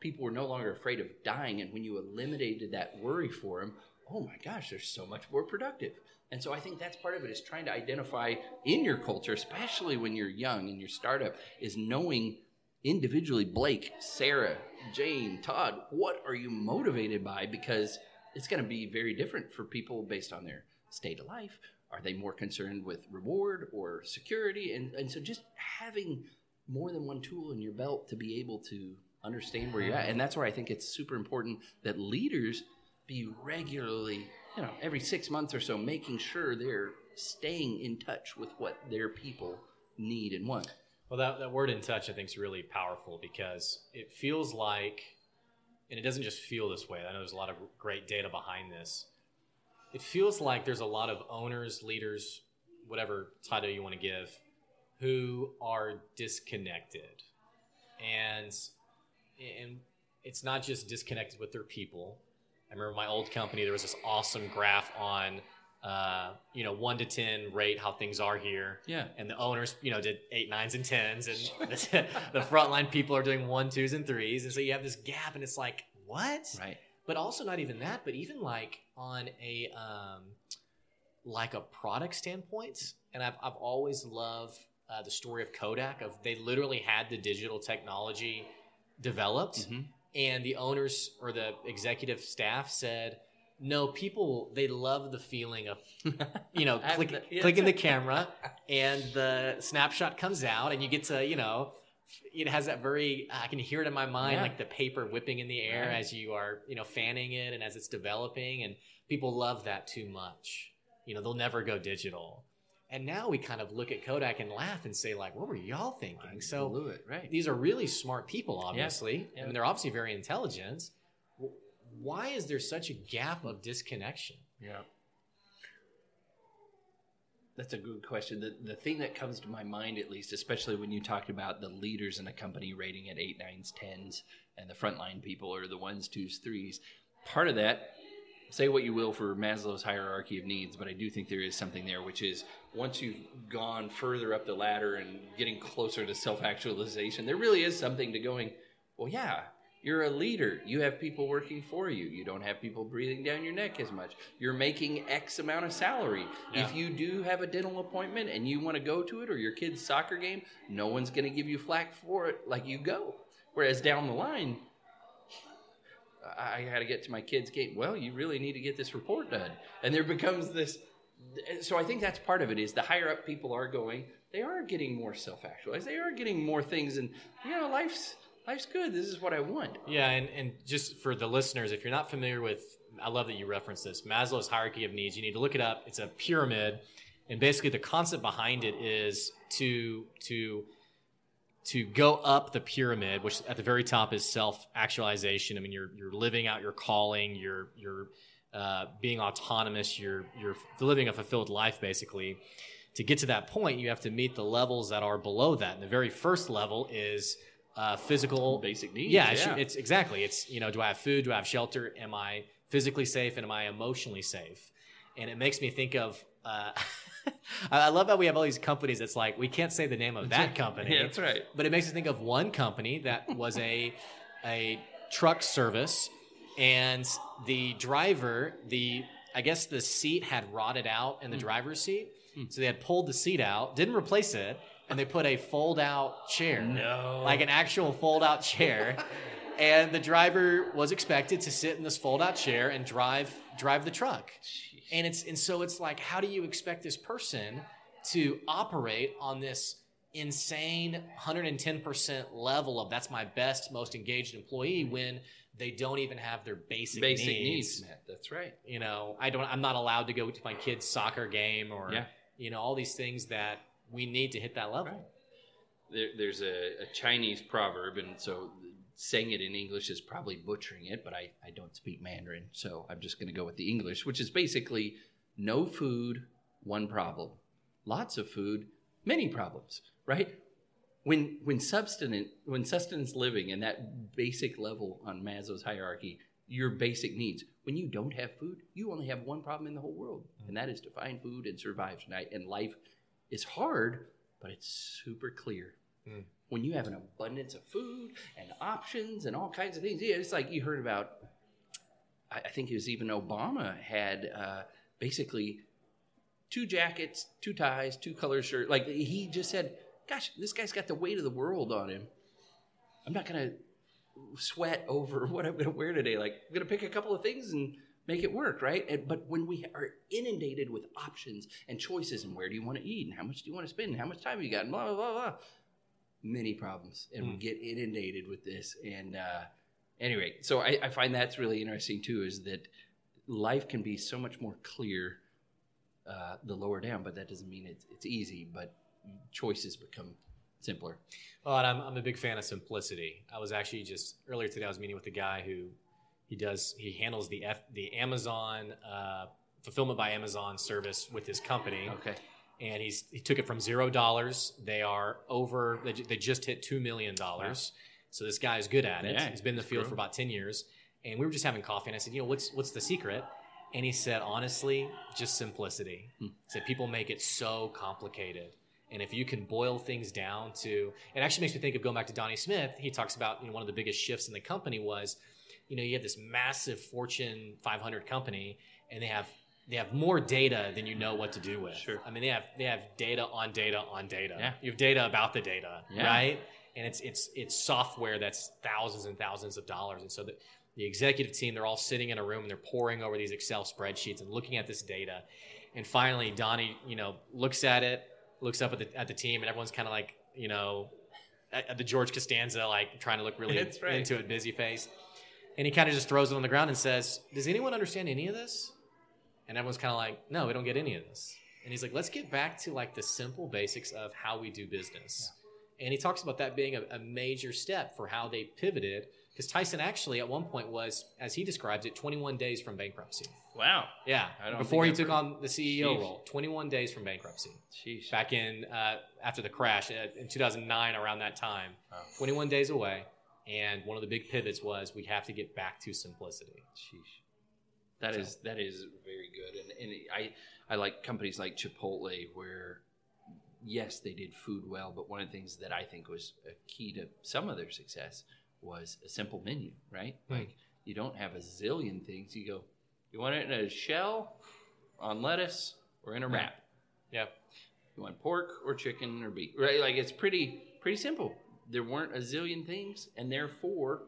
People were no longer afraid of dying, and when you eliminated that worry for them, oh my gosh, they're so much more productive. And so I think that's part of it is trying to identify in your culture, especially when you're young in your startup, is knowing individually Blake, Sarah, Jane, Todd, what are you motivated by? Because it's going to be very different for people based on their state of life. Are they more concerned with reward or security? And, and so just having more than one tool in your belt to be able to understand where you're at. And that's where I think it's super important that leaders be regularly, you know, every six months or so, making sure they're staying in touch with what their people need and want. Well, that, that word in touch, I think, is really powerful because it feels like, and it doesn't just feel this way. I know there's a lot of great data behind this. It feels like there's a lot of owners, leaders, whatever title you want to give, who are disconnected, and and it's not just disconnected with their people. I remember my old company. There was this awesome graph on, uh, you know, one to ten rate how things are here Yeah. and the owners, you know, did eight, nines, and tens, and the, [laughs] the frontline people are doing one, twos, and threes, and so you have this gap, and it's like, what? Right. but also not even that, but even like on a um, like a product standpoint. And I've I've always loved uh, the story of Kodak. Of they literally had the digital technology developed, Mhm. And the owners or the executive staff said. No, people they love the feeling of [laughs] you know click, the- yeah, [laughs] clicking the camera and the snapshot comes out and you get to you know it has that very i can hear it in my mind Yeah. like the paper whipping in the air Right. as you are you know fanning it and as it's developing and people love that too much you know they'll never go digital and now we kind of look at kodak and laugh and say like what were y'all thinking so blew it right. these are really smart people obviously Yeah. I mean, they're obviously very intelligent why is there such a gap of disconnection Yeah. That's a good question. The the thing that comes to my mind, at least, especially when you talked about the leaders in a company rating at eight, nines, tens, and the frontline people are the ones, twos, threes. Part of that, say what you will for Maslow's hierarchy of needs, but I do think there is something there, which is once you've gone further up the ladder and getting closer to self actualization, there really is something to going. Well, yeah, you're a leader. You have people working for you. You don't have people breathing down your neck as much. You're making X amount of salary. Yeah. If you do have a dental appointment and you want to go to it or your kid's soccer game, no one's going to give you flack for it like you go. Whereas down the line, I got to get to my kid's game. Well, you really need to get this report done. And there becomes this. So I think that's part of it is the higher up people are going, they are getting more self actualized. They are getting more things. And, you know, life's. Life's good. This is what I want. Yeah, and, and just for the listeners, if you're not familiar with, I love that you reference this Maslow's hierarchy of needs. You need to look it up. It's a pyramid, and basically the concept behind it is to to to go up the pyramid, which at the very top is self actualization. I mean, you're you're living out your calling. You're you're uh, being autonomous. You're you're living a fulfilled life, basically. To get to that point, you have to meet the levels that are below that. And the very first level is uh, physical Basic needs. yeah, it's, it's exactly. It's you know, do I have food? Do I have shelter? Am I physically safe? And am I emotionally safe? And it makes me think of. Uh, [laughs] [laughs] I love how we have all these companies. It's like we can't say the name of that [laughs] company. Yeah, that's right. But it makes me think of one company that was a a truck service, and the driver, the I guess the seat had rotted out in the hmm. driver's seat, hmm. so they had pulled the seat out, didn't replace it, and they put a fold out chair No. like an actual fold out chair. [laughs] and the driver was expected to sit in this fold out chair and drive drive the truck. And it's and so it's like how do you expect this person to operate on this insane 110% level of that's my best most engaged employee when they don't even have their basic, basic needs. needs, Matt. That's right. You know, I don't I'm not allowed to go to my kid's soccer game or Yeah. you know all these things that we need to hit that level. Right. There, there's a, a Chinese proverb, and so saying it in English is probably butchering it, but I, I don't speak Mandarin, so I'm just going to go with the English, which is basically no food, one problem. Lots of food, many problems, right? When when sustenance when sustenance living and that basic level on Maslow's hierarchy, your basic needs. When you don't have food, you only have one problem in the whole world, and that is to find food and survive tonight. And life is hard, but it's super clear. Mm. When you have an abundance of food and options and all kinds of things, yeah, it's like you heard about. I, I think it was even Obama had uh, basically two jackets, two ties, two color shirt. Like he just said, "Gosh, this guy's got the weight of the world on him. I'm not gonna sweat over [laughs] what I'm gonna wear today. Like I'm gonna pick a couple of things and." Make it work, right? And, but when we are inundated with options and choices, and where do you want to eat, and how much do you want to spend, and how much time you got, and blah blah blah blah, many problems, and we Mm. get inundated with this. And uh, anyway, so I, I find that's really interesting too. Is that life can be so much more clear uh, the lower down, but that doesn't mean it's it's easy. But choices become simpler. Well, and I'm, I'm a big fan of simplicity. I was actually just earlier today. I was meeting with a guy who he does he handles the F, the Amazon uh, fulfillment by Amazon service with his company, Okay. And he's he took it from zero dollars. They are over. They, they just hit two million dollars. So this guy is good at it. Yeah, He's been in the field grown. for about ten years, and we were just having coffee. And I said, you know, what's what's the secret? And he said, honestly, just simplicity. Hmm. He said people make it so complicated. And if you can boil things down to, it actually makes me think of going back to Donnie Smith. He talks about you know one of the biggest shifts in the company was you know, you have this massive Fortune 500 company, and they have they have more data than you know what to do with. Sure. I mean, they have they have data on data on data. Yeah. You have data about the data, Yeah. right? And it's it's it's software that's thousands and thousands of dollars, and so the the executive team they're all sitting in a room and they're poring over these Excel spreadsheets and looking at this data, and finally Donnie, you know, looks at it, looks up at the at the team, and everyone's kind of like, you know, at, at the George Costanza, like trying to look really [laughs] right. into it, busy face. And he kind of just throws it on the ground and says, Does anyone understand any of this? And everyone's kind of like, No, we don't get any of this. And he's like, Let's get back to like the simple basics of how we do business. And he talks about that being a, a major step for how they pivoted. Because Tyson actually at one point was, as he describes it, 21 days from bankruptcy. Wow. Yeah. Before he took on the CEO role, 21 days from bankruptcy. Sheesh. Back in, uh, after the crash uh, in 2009, around that time. Wow. 21 days away. And one of the big pivots was we have to get back to simplicity. Sheesh. That is that is very good, and, and I I like companies like Chipotle where yes they did food well, but one of the things that I think was a key to some of their success was a simple menu, right? Hmm. Like you don't have a zillion things. You go, you want it in a shell, on lettuce, or in a wrap. Yeah. You want pork or chicken or beef, right? Like it's pretty pretty simple. There weren't a zillion things, and therefore,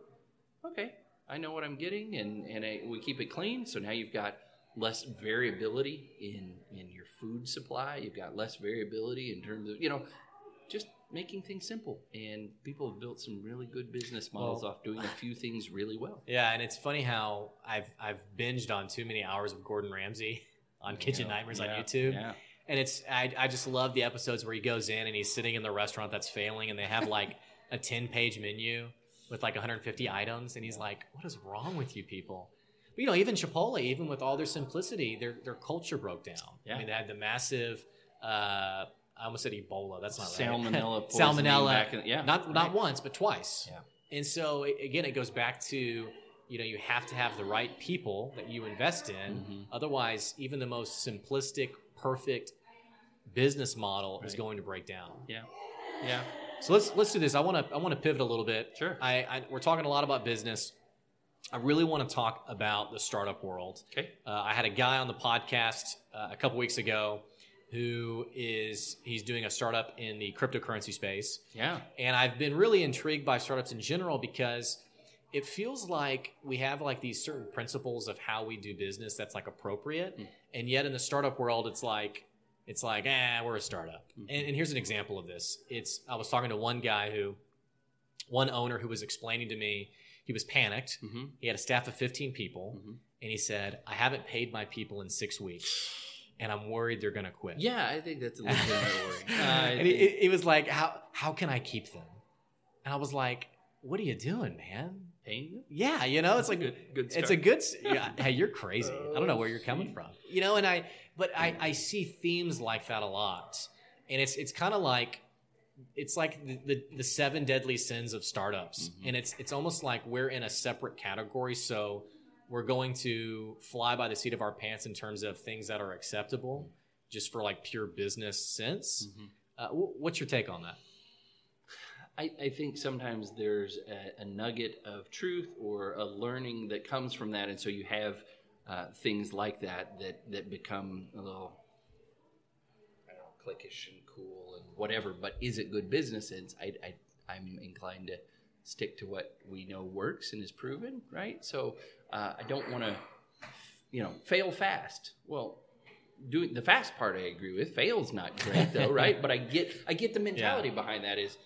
okay, I know what I'm getting, and and I, we keep it clean. So now you've got less variability in in your food supply. You've got less variability in terms of you know just making things simple. And people have built some really good business models Well- off doing a [laughs] few things really well. Yeah, and it's funny how I've I've binged on too many hours of Gordon Ramsay on Kitchen Yeah, Nightmares yeah, on YouTube. Yeah. And it's I, I just love the episodes where he goes in and he's sitting in the restaurant that's failing and they have like [laughs] a 10 page menu with like 150 items and he's like, What is wrong with you people? But you know, even Chipotle, even with all their simplicity, their their culture broke down. Yeah. I mean they had the massive uh I almost said Ebola. That's not right. Salmonella [laughs] poisoning Salmonella. back in- yeah, Not not once, but twice. Yeah. And so again, it goes back to you know you have to have the right people that you invest in. Mhm. Otherwise, even the most simplistic, perfect business model is going to break down. Yeah. Yeah. So let's let's do this. I want to I want to pivot a little bit. Sure. I, I we're talking a lot about business. I really want to talk about the startup world. Okay. Uh, I had a guy on the podcast uh, a couple weeks ago who is he's doing a startup in the cryptocurrency space. Yeah. And I've been really intrigued by startups in general because it feels like we have like these certain principles of how we do business that's like appropriate. Mm. And yet in the startup world, it's like, it's like, ah, we're a startup. Mhm. And, and here's an example of this. It's, I was talking to one guy who, one owner who was explaining to me, he was panicked. Mm-hmm. He had a staff of 15 people. Mhm. And he said, I haven't paid my people in six weeks and I'm worried they're going to quit. Yeah, I think that's a legitimate worry. [laughs] I and he was like, "How how can I keep them?" And I was like, "What are you doing, man?" paying them? Yeah, you know, it's like good, good it's a good. [laughs] Yeah, hey, you're crazy. I don't know where you're coming from. You know, and I but I I see themes like that a lot, and it's it's kind of like it's like the, the the seven deadly sins of startups, Mhm. and it's it's almost like we're in a separate category. So we're going to fly by the seat of our pants in terms of things that are acceptable, just for like pure business sense. Mhm. Uh, wh- what's your take on that? I, I think sometimes there's a, a nugget of truth or a learning that comes from that, and so you have uh, things like that that that become a little, I don't know, cliquish and cool and whatever. But is it good business sense? I, I I'm inclined to stick to what we know works and is proven, right? So uh, I don't want to, you know, fail fast. Well, doing the fast part, I agree with. Fail's not great though, [laughs] right? But I get I get the mentality behind that is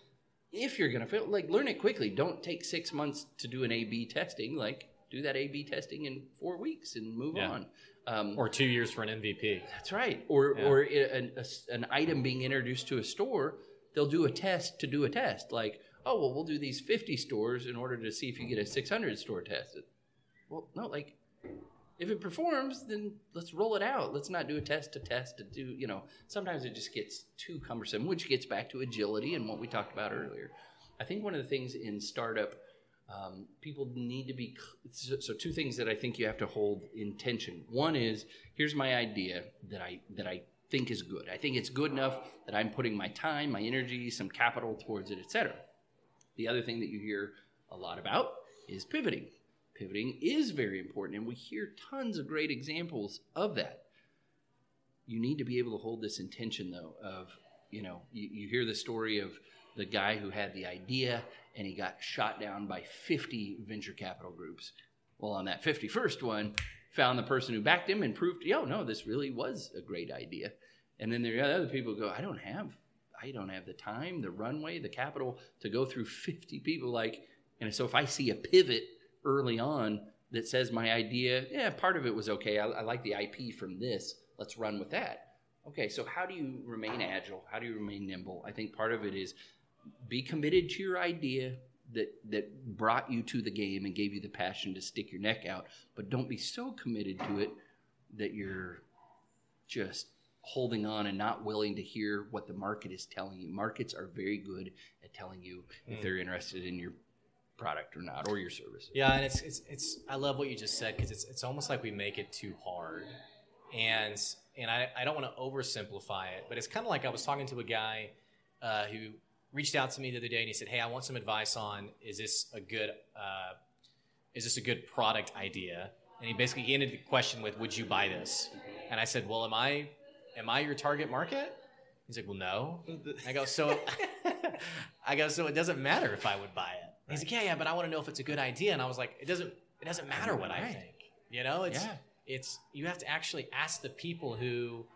if you're gonna fail, like learn it quickly. Don't take six months to do an A/B testing. Like do that A/B testing in four weeks and move Yeah. on. Um, Or two years for an MVP? that's right. Or Yeah. or an, a an item being introduced to a store, they'll do a test to do a test. Like, oh well, we'll do these 50 stores in order to see if you get a 600 store tested. Well, no, like if it performs, then let's roll it out. Let's not do a test to test to do. You know, sometimes it just gets too cumbersome, which gets back to agility and what we talked about earlier. I think one of the things in startup um, people need to be so, so two things that I think you have to hold in tension. One is here's my idea that I that I think is good. I think it's good enough that I'm putting my time, my energy, some capital towards it, etc. The other thing that you hear a lot about is pivoting. pivoting is very important. And we hear tons of great examples of that. You need to be able to hold this intention, though, of, you know, you, you hear the story of the guy who had the idea and he got shot down by 50 venture capital groups. Well, on that 51st one, found the person who backed him and proved, yo, no, this really was a great idea. And then there are other people go, I don't have, I don't have the time, the runway, the capital to go through 50 people. Like, and so if I see a pivot early on that says my idea, yeah, part of it was okay. I, I like the IP from this. Let's run with that. Okay, so how do you remain agile? How do you remain nimble? I think part of it is be committed to your idea that that brought you to the game and gave you the passion to stick your neck out, but don't be so committed to it that you're just holding on and not willing to hear what the market is telling you. Markets are very good at telling you if they're interested in your product or not or your service. Yeah, and it's it's it's. I love what you just said because it's it's almost like we make it too hard, and and I I don't want to oversimplify it, but it's kind of like I was talking to a guy uh, who reached out to me the other day and he said, "Hey, I want some advice on is this a good uh, is this a good product idea?" And he basically he ended the question with, "Would you buy this?" And I said, "Well, am I am I your target market?" He's like, "Well, no." I go, "So [laughs] I go, so it doesn't matter if I would buy it." He's like, "Yeah, yeah, but I want to know if it's a good idea." And I was like, "It doesn't it doesn't matter what I think." You know, it's Yeah. it's you have to actually ask the people who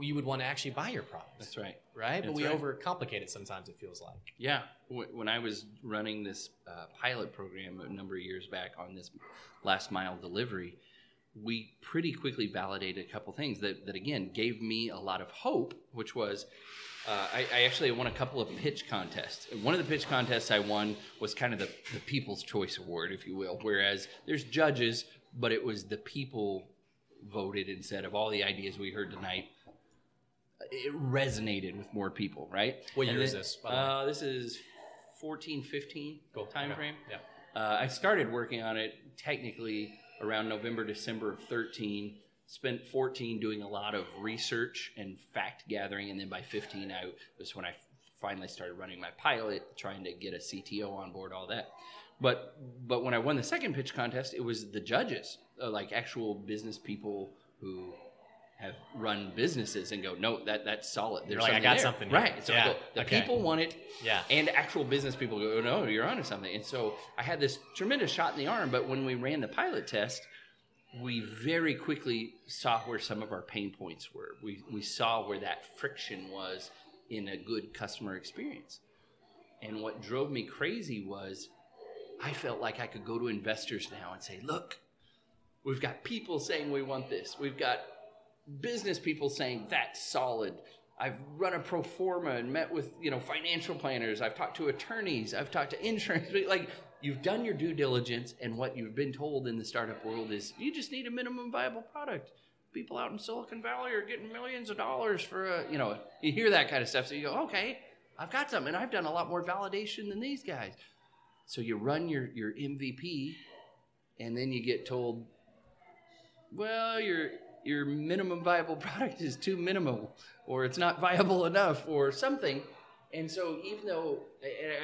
you would want to actually buy your product That's right. right? But we right. overcomplicate it sometimes. It feels like. Yeah, when I was running this uh, pilot program a number of years back on this last mile delivery, we pretty quickly validated a couple things that, that again gave me a lot of hope, which was uh, I, I actually won a couple of pitch contests. One of the pitch contests I won was kind of the, the People's Choice Award, if you will, whereas there's judges, but it was the people voted instead of all the ideas we heard tonight. It resonated with more people, right? What And year is this, by the way? Uh, this is 14, 15 Cool. time frame. Yeah. Uh, I started working on it technically around November, December of 13. Spent 14 doing a lot of research and fact gathering, and then by 15, I was when I finally started running my pilot, trying to get a CTO on board, all that. But but when I won the second pitch contest, it was the judges, uh, like actual business people who have run businesses and go, no, that that's solid. There's like, I something got there." something here. right? So Yeah. go, the Okay. people want it, Yeah. and actual business people go, oh, no, you're onto something. And so I had this tremendous shot in the arm, but when we ran the pilot test, we very quickly saw where some of our pain points were. We, we saw where that friction was in a good customer experience. And what drove me crazy was I felt like I could go to investors now and say, look, we've got people saying we want this. We've got business people saying that's solid. I've run a pro forma and met with you know financial planners. I've talked to attorneys. I've talked to [laughs] insurance. Like you've done your due diligence, and what you've been told in the startup world is you just need a minimum viable product. People out in Silicon Valley are getting millions of dollars for a you know you hear that kind of stuff. So you go, okay, I've got something. I've done a lot more validation than these guys. So you run your your MVP, and then you get told well, your your minimum viable [laughs] product is too minimal, or it's not viable enough, or something. And so, even though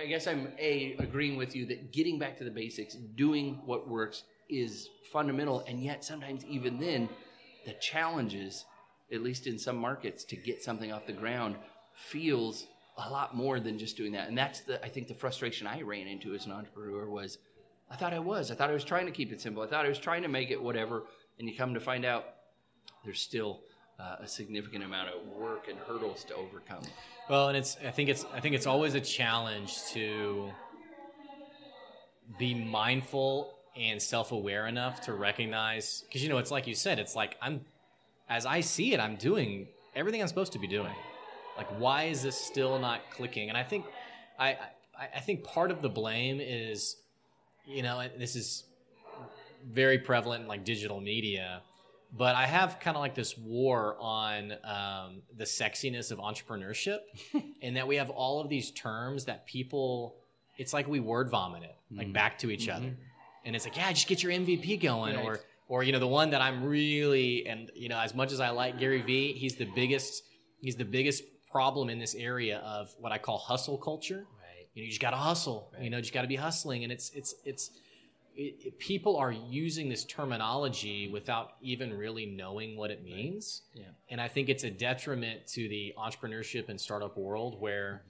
I- guess I'm a agreeing with you that getting back to the basics, doing what works, is fundamental, and yet sometimes even then, the challenges, at least in some markets, to get something off the ground, feels a lot more than just doing that. And that's the I think the frustration I ran into as an entrepreneur was I thought I was. I thought I was trying to keep it simple. I thought I was trying to make it whatever. And you come to find out there's still uh, a significant amount of work and hurdles to overcome. Well, and it's I think it's I think it's always a challenge to be mindful and self-aware enough to recognize because you know it's like you said it's like I'm as I see it I'm doing everything I'm supposed to be doing. Like why is this still not clicking? And I think I I, I think part of the blame is you know this is very prevalent in like digital media but I have kind of like this war on um, the sexiness of entrepreneurship, [laughs] and that we have all of these terms that people. It's like we word vomit it like back to each other, and it's like, yeah, just get your MVP going, Right. or or you know the one that I'm really and you know as much as I like Gary Vee, he's the biggest he's the biggest problem in this area of what I call hustle culture. Right. You know, you just got to hustle. You know, you just got to be hustling, and it's it's it's it, it- people are using this terminology without even really knowing what it means. Yeah. And I think it's a detriment to the entrepreneurship and startup world where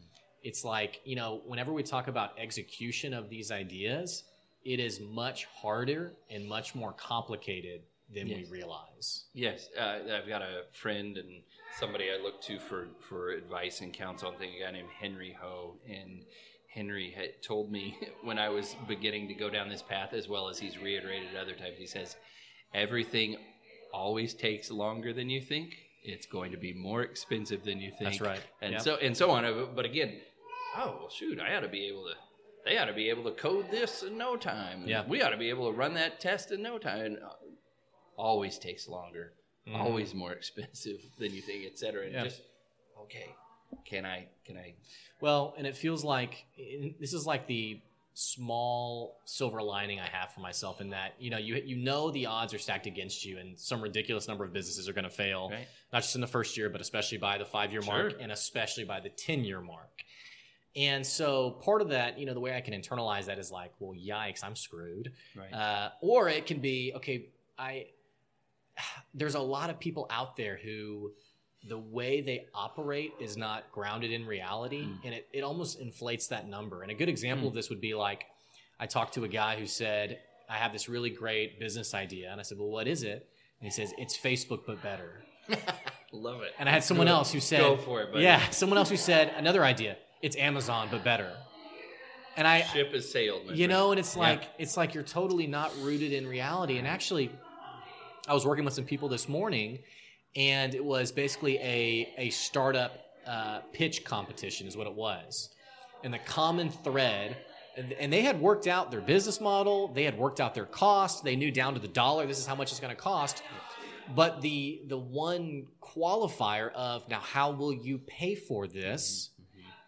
it's like, you know, whenever we talk about execution of these ideas, it is much harder and much more complicated than we realize. Yes, uh, I've got a friend and somebody I look to for, for advice and counsel. I'm thinking a guy named Henry Ho, and Henry had told me [laughs] when I was beginning to go down this path, as well as he's reiterated other times. He says, "Everything always takes longer than you think. It's going to be more expensive than you think. That's right. and Yep. so and so on. But again, oh well, shoot, I ought to be able to." They ought to be able to code this in no time. Yeah. we ought to be able to run that test in no time. And, uh, always takes longer Mhm. always more [laughs] expensive than you think, et cetera. And Yeah. just okay, can I can I Well, and it feels like this is like the small silver lining I have for myself in that you know you you know the odds are stacked against you, and some ridiculous number of businesses are going to fail, right? not just in the first year, but especially by the five year Sure. mark, and especially by the ten year mark. And so part of that, you know, the way I can internalize that is like, well, yikes, I'm screwed. Right. Uh, or it can be okay. I [sighs] there's a lot of people out there who the way they operate is not grounded in reality, Mm. and it, it almost inflates that number. And a good example Mm. of this would be like I talked to a guy who said, "I have this really great business idea," and I said, "Well, what is it?" And he says, "It's Facebook but better." [laughs] Love it. And I had someone Go- else who said, Go for it, buddy. "Yeah," someone else who said another idea. It's Amazon but better. And I, Ship has sailed. you friend. know and it's Yeah. like it's like you're totally not rooted in reality and actually i was working with some people this morning and it was basically a, a startup uh, pitch competition is what it was. And the common thread and- they had worked out their business model they had worked out their cost they knew down to the dollar this is how much it's going to cost. But the the one qualifier of now how will you pay for this?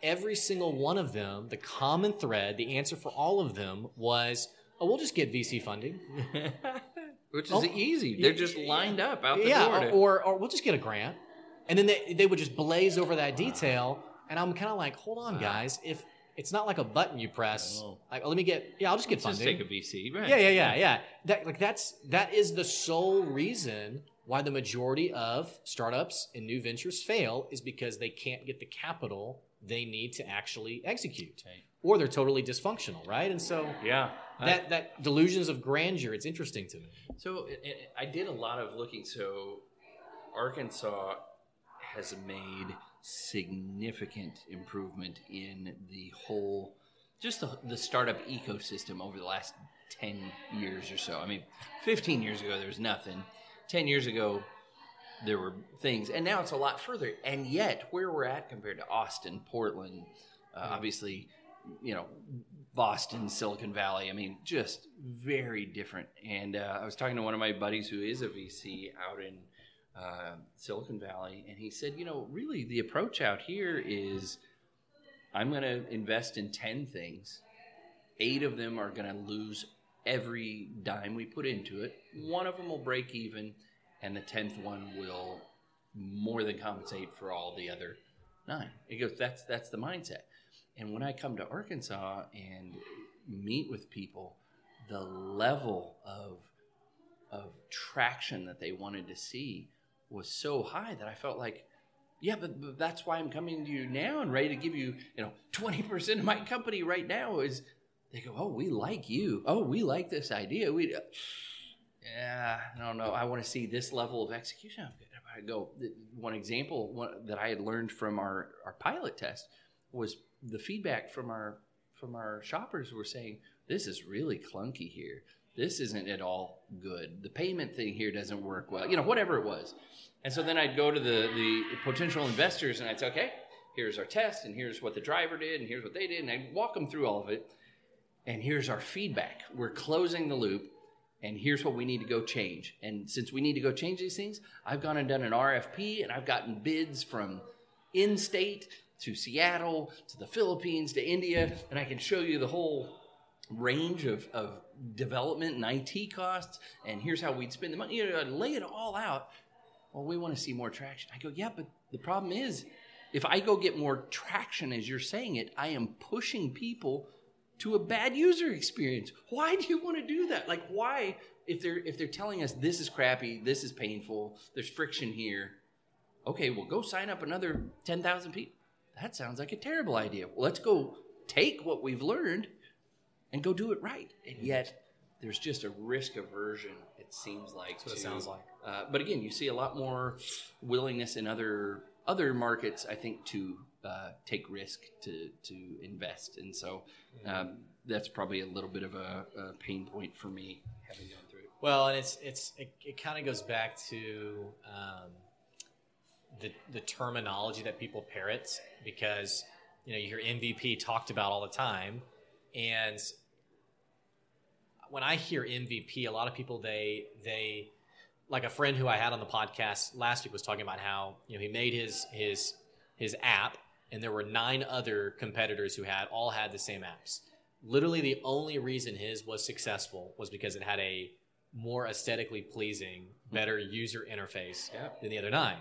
Every single one of them, the common thread, the answer for all of them was, "Oh, we'll just get VC funding." [laughs] Which is Oh, easy. They're yeah, just lined up out the yeah, door. or, to- or or we'll just get a grant, and then they they would just blaze over that detail, and I'm kind of like, "Hold on, uh-huh. guys, if it's not like a button you press, Oh. like oh, let me get yeah, I'll just get Let's just funding." take a VC. Right. yeah, yeah, yeah, yeah. That like that's that is the sole reason why the majority of startups and new ventures fail is because they can't get the capital they need to actually execute, Right. or they're totally dysfunctional, right? And so Yeah. That that delusions of grandeur, it's interesting to me. So i- i- I did a lot of looking. So Arkansas has made significant improvement in the whole, just the, the startup ecosystem over the last 10 years or so. I mean, 15 years ago, there was nothing. 10 years ago, there were things. And now it's a lot further. And yet, where we're at compared to Austin, Portland, uh, obviously, you know, Boston, Silicon Valley. I mean, just very different. And uh, I was talking to one of my buddies who is a VC out in uh, Silicon Valley, and he said, you know, really the approach out here is I'm going to invest in 10 things. Eight of them are going to lose every dime we put into it. One of them will break even, and the 10th one will more than compensate for all the other nine. He goes, that's, that's the mindset. And when I come to Arkansas and meet with people, the level of of traction that they wanted to see was so high that I felt like, yeah, but, but that's why I'm coming to you now and ready to give you, you know, 20% of my company right now is they go, oh, we like you. Oh, we like this idea. We, yeah, I don't know. I want to see this level of execution. I go, one example that I had learned from our, our pilot test was the feedback from our from our shoppers were saying this is really clunky here. This isn't at all good. The payment thing here doesn't work well. You know, whatever it was. And so then I'd go to the the potential investors and I'd say, okay, here's our test, and here's what the driver did, and here's what they did, and I'd walk them through all of it. And here's our feedback. We're closing the loop, and here's what we need to go change. And since we need to go change these things, I've gone and done an RFP, and I've gotten bids from in state to Seattle to the Philippines to India, and I can show you the whole range of, of development and IT costs, and here's how we'd spend the money. You know, I'd lay it all out. Well, we want to see more traction. I go, yeah, but the problem is, if I go get more traction as you're saying it, I am pushing people to a bad user experience. Why do you want to do that? Like why if they're if they're telling us this is crappy, this is painful, there's friction here. Okay, well go sign up another 10,000 people. That sounds like a terrible idea. Well, let's go take what we've learned and go do it right. And yet there's just a risk aversion it seems like That's what it sounds like. uh, but again, you see a lot more willingness in other other markets, I think, to uh, take risk to to invest, and so um, that's probably a little bit of a, a pain point for me having gone through it. Well, and it's it's it, it kind of goes back to um, the the terminology that people parrot because you know you hear MVP talked about all the time, and when I hear MVP, a lot of people they they like a friend who I had on the podcast last week was talking about how you know he made his his his app and there were nine other competitors who had all had the same apps. Literally, the only reason his was successful was because it had a more aesthetically pleasing, better user interface Yeah. than the other nine.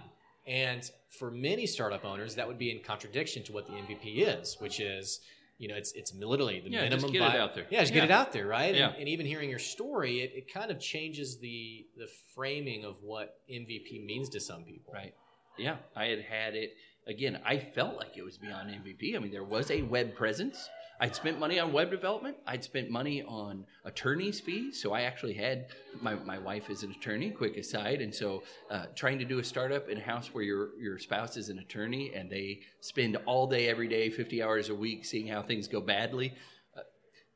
And for many startup owners, that would be in contradiction to what the MVP is, which is, you know, it's it's literally the Yeah, just minimum. get it out there. Yeah, just get it out there, right? Yeah. And, and even hearing your story, it, it kind of changes the the framing of what MVP means to some people. Right. Yeah, I had had it again. I felt like it was beyond MVP. I mean, there was a web presence. I'd spent money on web development. I'd spent money on attorney's fees. So I actually had my, my wife is an attorney. Quick aside, and so uh, trying to do a startup in a house where your your spouse is an attorney and they spend all day every day, fifty hours a week, seeing how things go badly. Uh,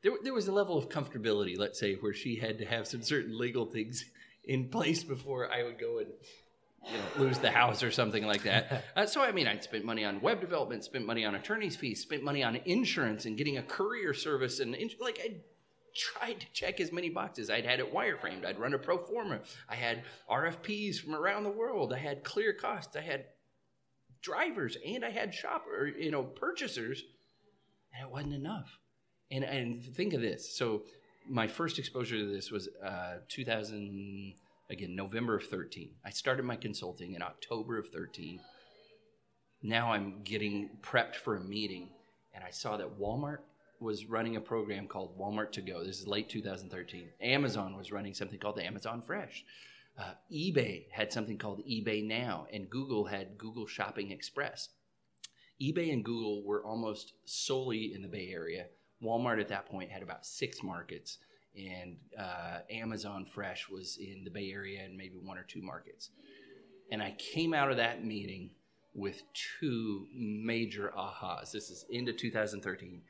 there, there was a level of comfortability, let's say, where she had to have some certain legal things [laughs] in place before I would go and you know, lose the house or something like that. [laughs] Uh, so, I mean, I'd spent money on web development, spent money on attorney's fees, spent money on insurance and getting a courier service. And ins- like, I tried to check as many boxes. I'd had it wireframed. I'd run a pro forma. I had RFPs from around the world. I had clear costs. I had drivers and I had shopper, you know, purchasers. And it wasn't enough. And, and think of this. So, my first exposure to this was uh, 2000 again november of 13 i started my consulting in october of 13 now i'm getting prepped for a meeting and i saw that walmart was running a program called walmart to go. This is late 2013 amazon was running something called the amazon fresh. Uh, ebay had something called ebay now and google had google shopping express. ebay and google were almost solely in the bay area. Walmart at that point had about six markets and uh, Amazon Fresh was in the Bay Area and maybe one or two markets. And I came out of that meeting with two major ahas. This is into 2013.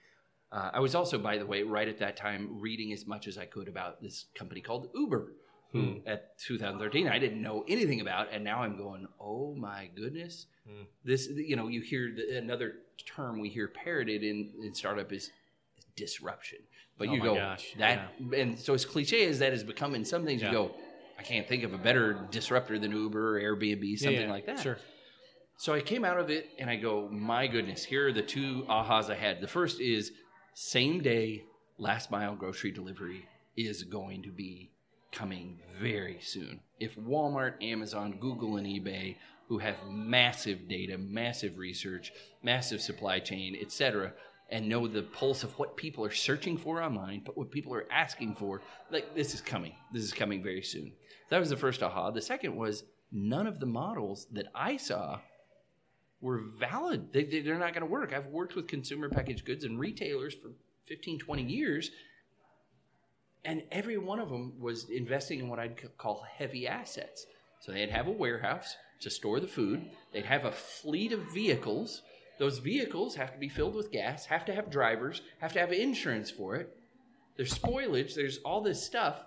Uh, I was also, by the way, right at that time, reading as much as I could about this company called Uber. Who at 2013 I didn't know anything about, and now I'm going, oh my goodness, Hmm. this you know you hear the, another term we hear parroted in, in startup is disruption, but Oh you go gosh, that and so as cliche as that has become in some things, Yeah. you go, I can't think of a better disruptor than Uber or Airbnb, something like that. Sure. So I came out of it and I go, my goodness, here are the two ahas I had. The first is same day last mile grocery delivery is going to be coming very soon. If Walmart, Amazon, Google, and eBay, who have massive data, massive research, massive supply chain, etc., and know the pulse of what people are searching for online, but what people are asking for, like this is coming. This is coming very soon. That was the first aha. The second was none of the models that I saw were valid. They, are not going to work. I've worked with consumer packaged goods and retailers for 15, 20 years, and every one of them was investing in what I'd call heavy assets. So they'd have a warehouse to store the food, they'd have a fleet of vehicles. Those vehicles have to be filled with gas, have to have drivers, have to have insurance for it. There's spoilage, there's all this stuff.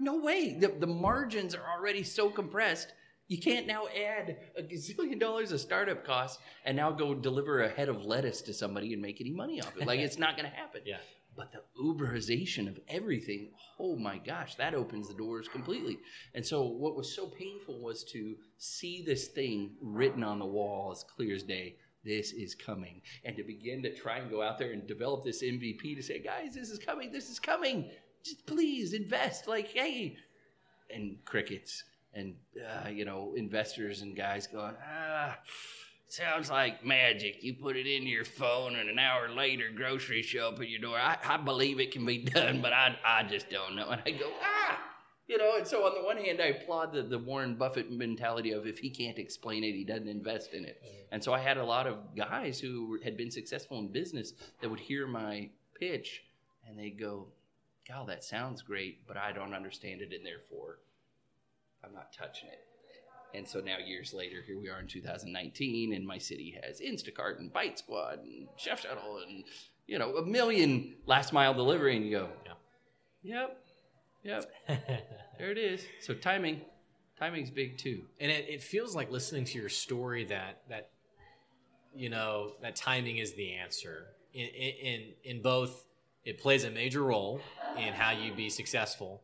No way. The, the margins are already so compressed. You can't now add a gazillion dollars of startup costs and now go deliver a head of lettuce to somebody and make any money off it. Like it's not going to happen. Yeah. But the Uberization of everything, oh my gosh, that opens the doors completely. And so, what was so painful was to see this thing written on the wall as clear as day. This is coming. And to begin to try and go out there and develop this MVP to say, guys, this is coming, this is coming. Just please invest. Like, hey. And crickets and, uh, you know, investors and guys going, ah, sounds like magic. You put it in your phone, and an hour later, groceries show up at your door. I, I believe it can be done, but I, I just don't know. And I go, ah, you know. And so on the one hand, I applaud the, the Warren Buffett mentality of if he can't explain it, he doesn't invest in it. Mm-hmm. And so I had a lot of guys who had been successful in business that would hear my pitch, and they'd go, "God, that sounds great, but I don't understand it, and therefore, I'm not touching it." And so now, years later, here we are in 2019, and my city has Instacart and Bite Squad and Chef Shuttle and you know a million last mile delivery, and you go, Yeah. "Yep, yep, [laughs] there it is." So timing, timing's big too. and it, it feels like listening to your story that that you know that timing is the answer in in in both it plays a major role in how you be successful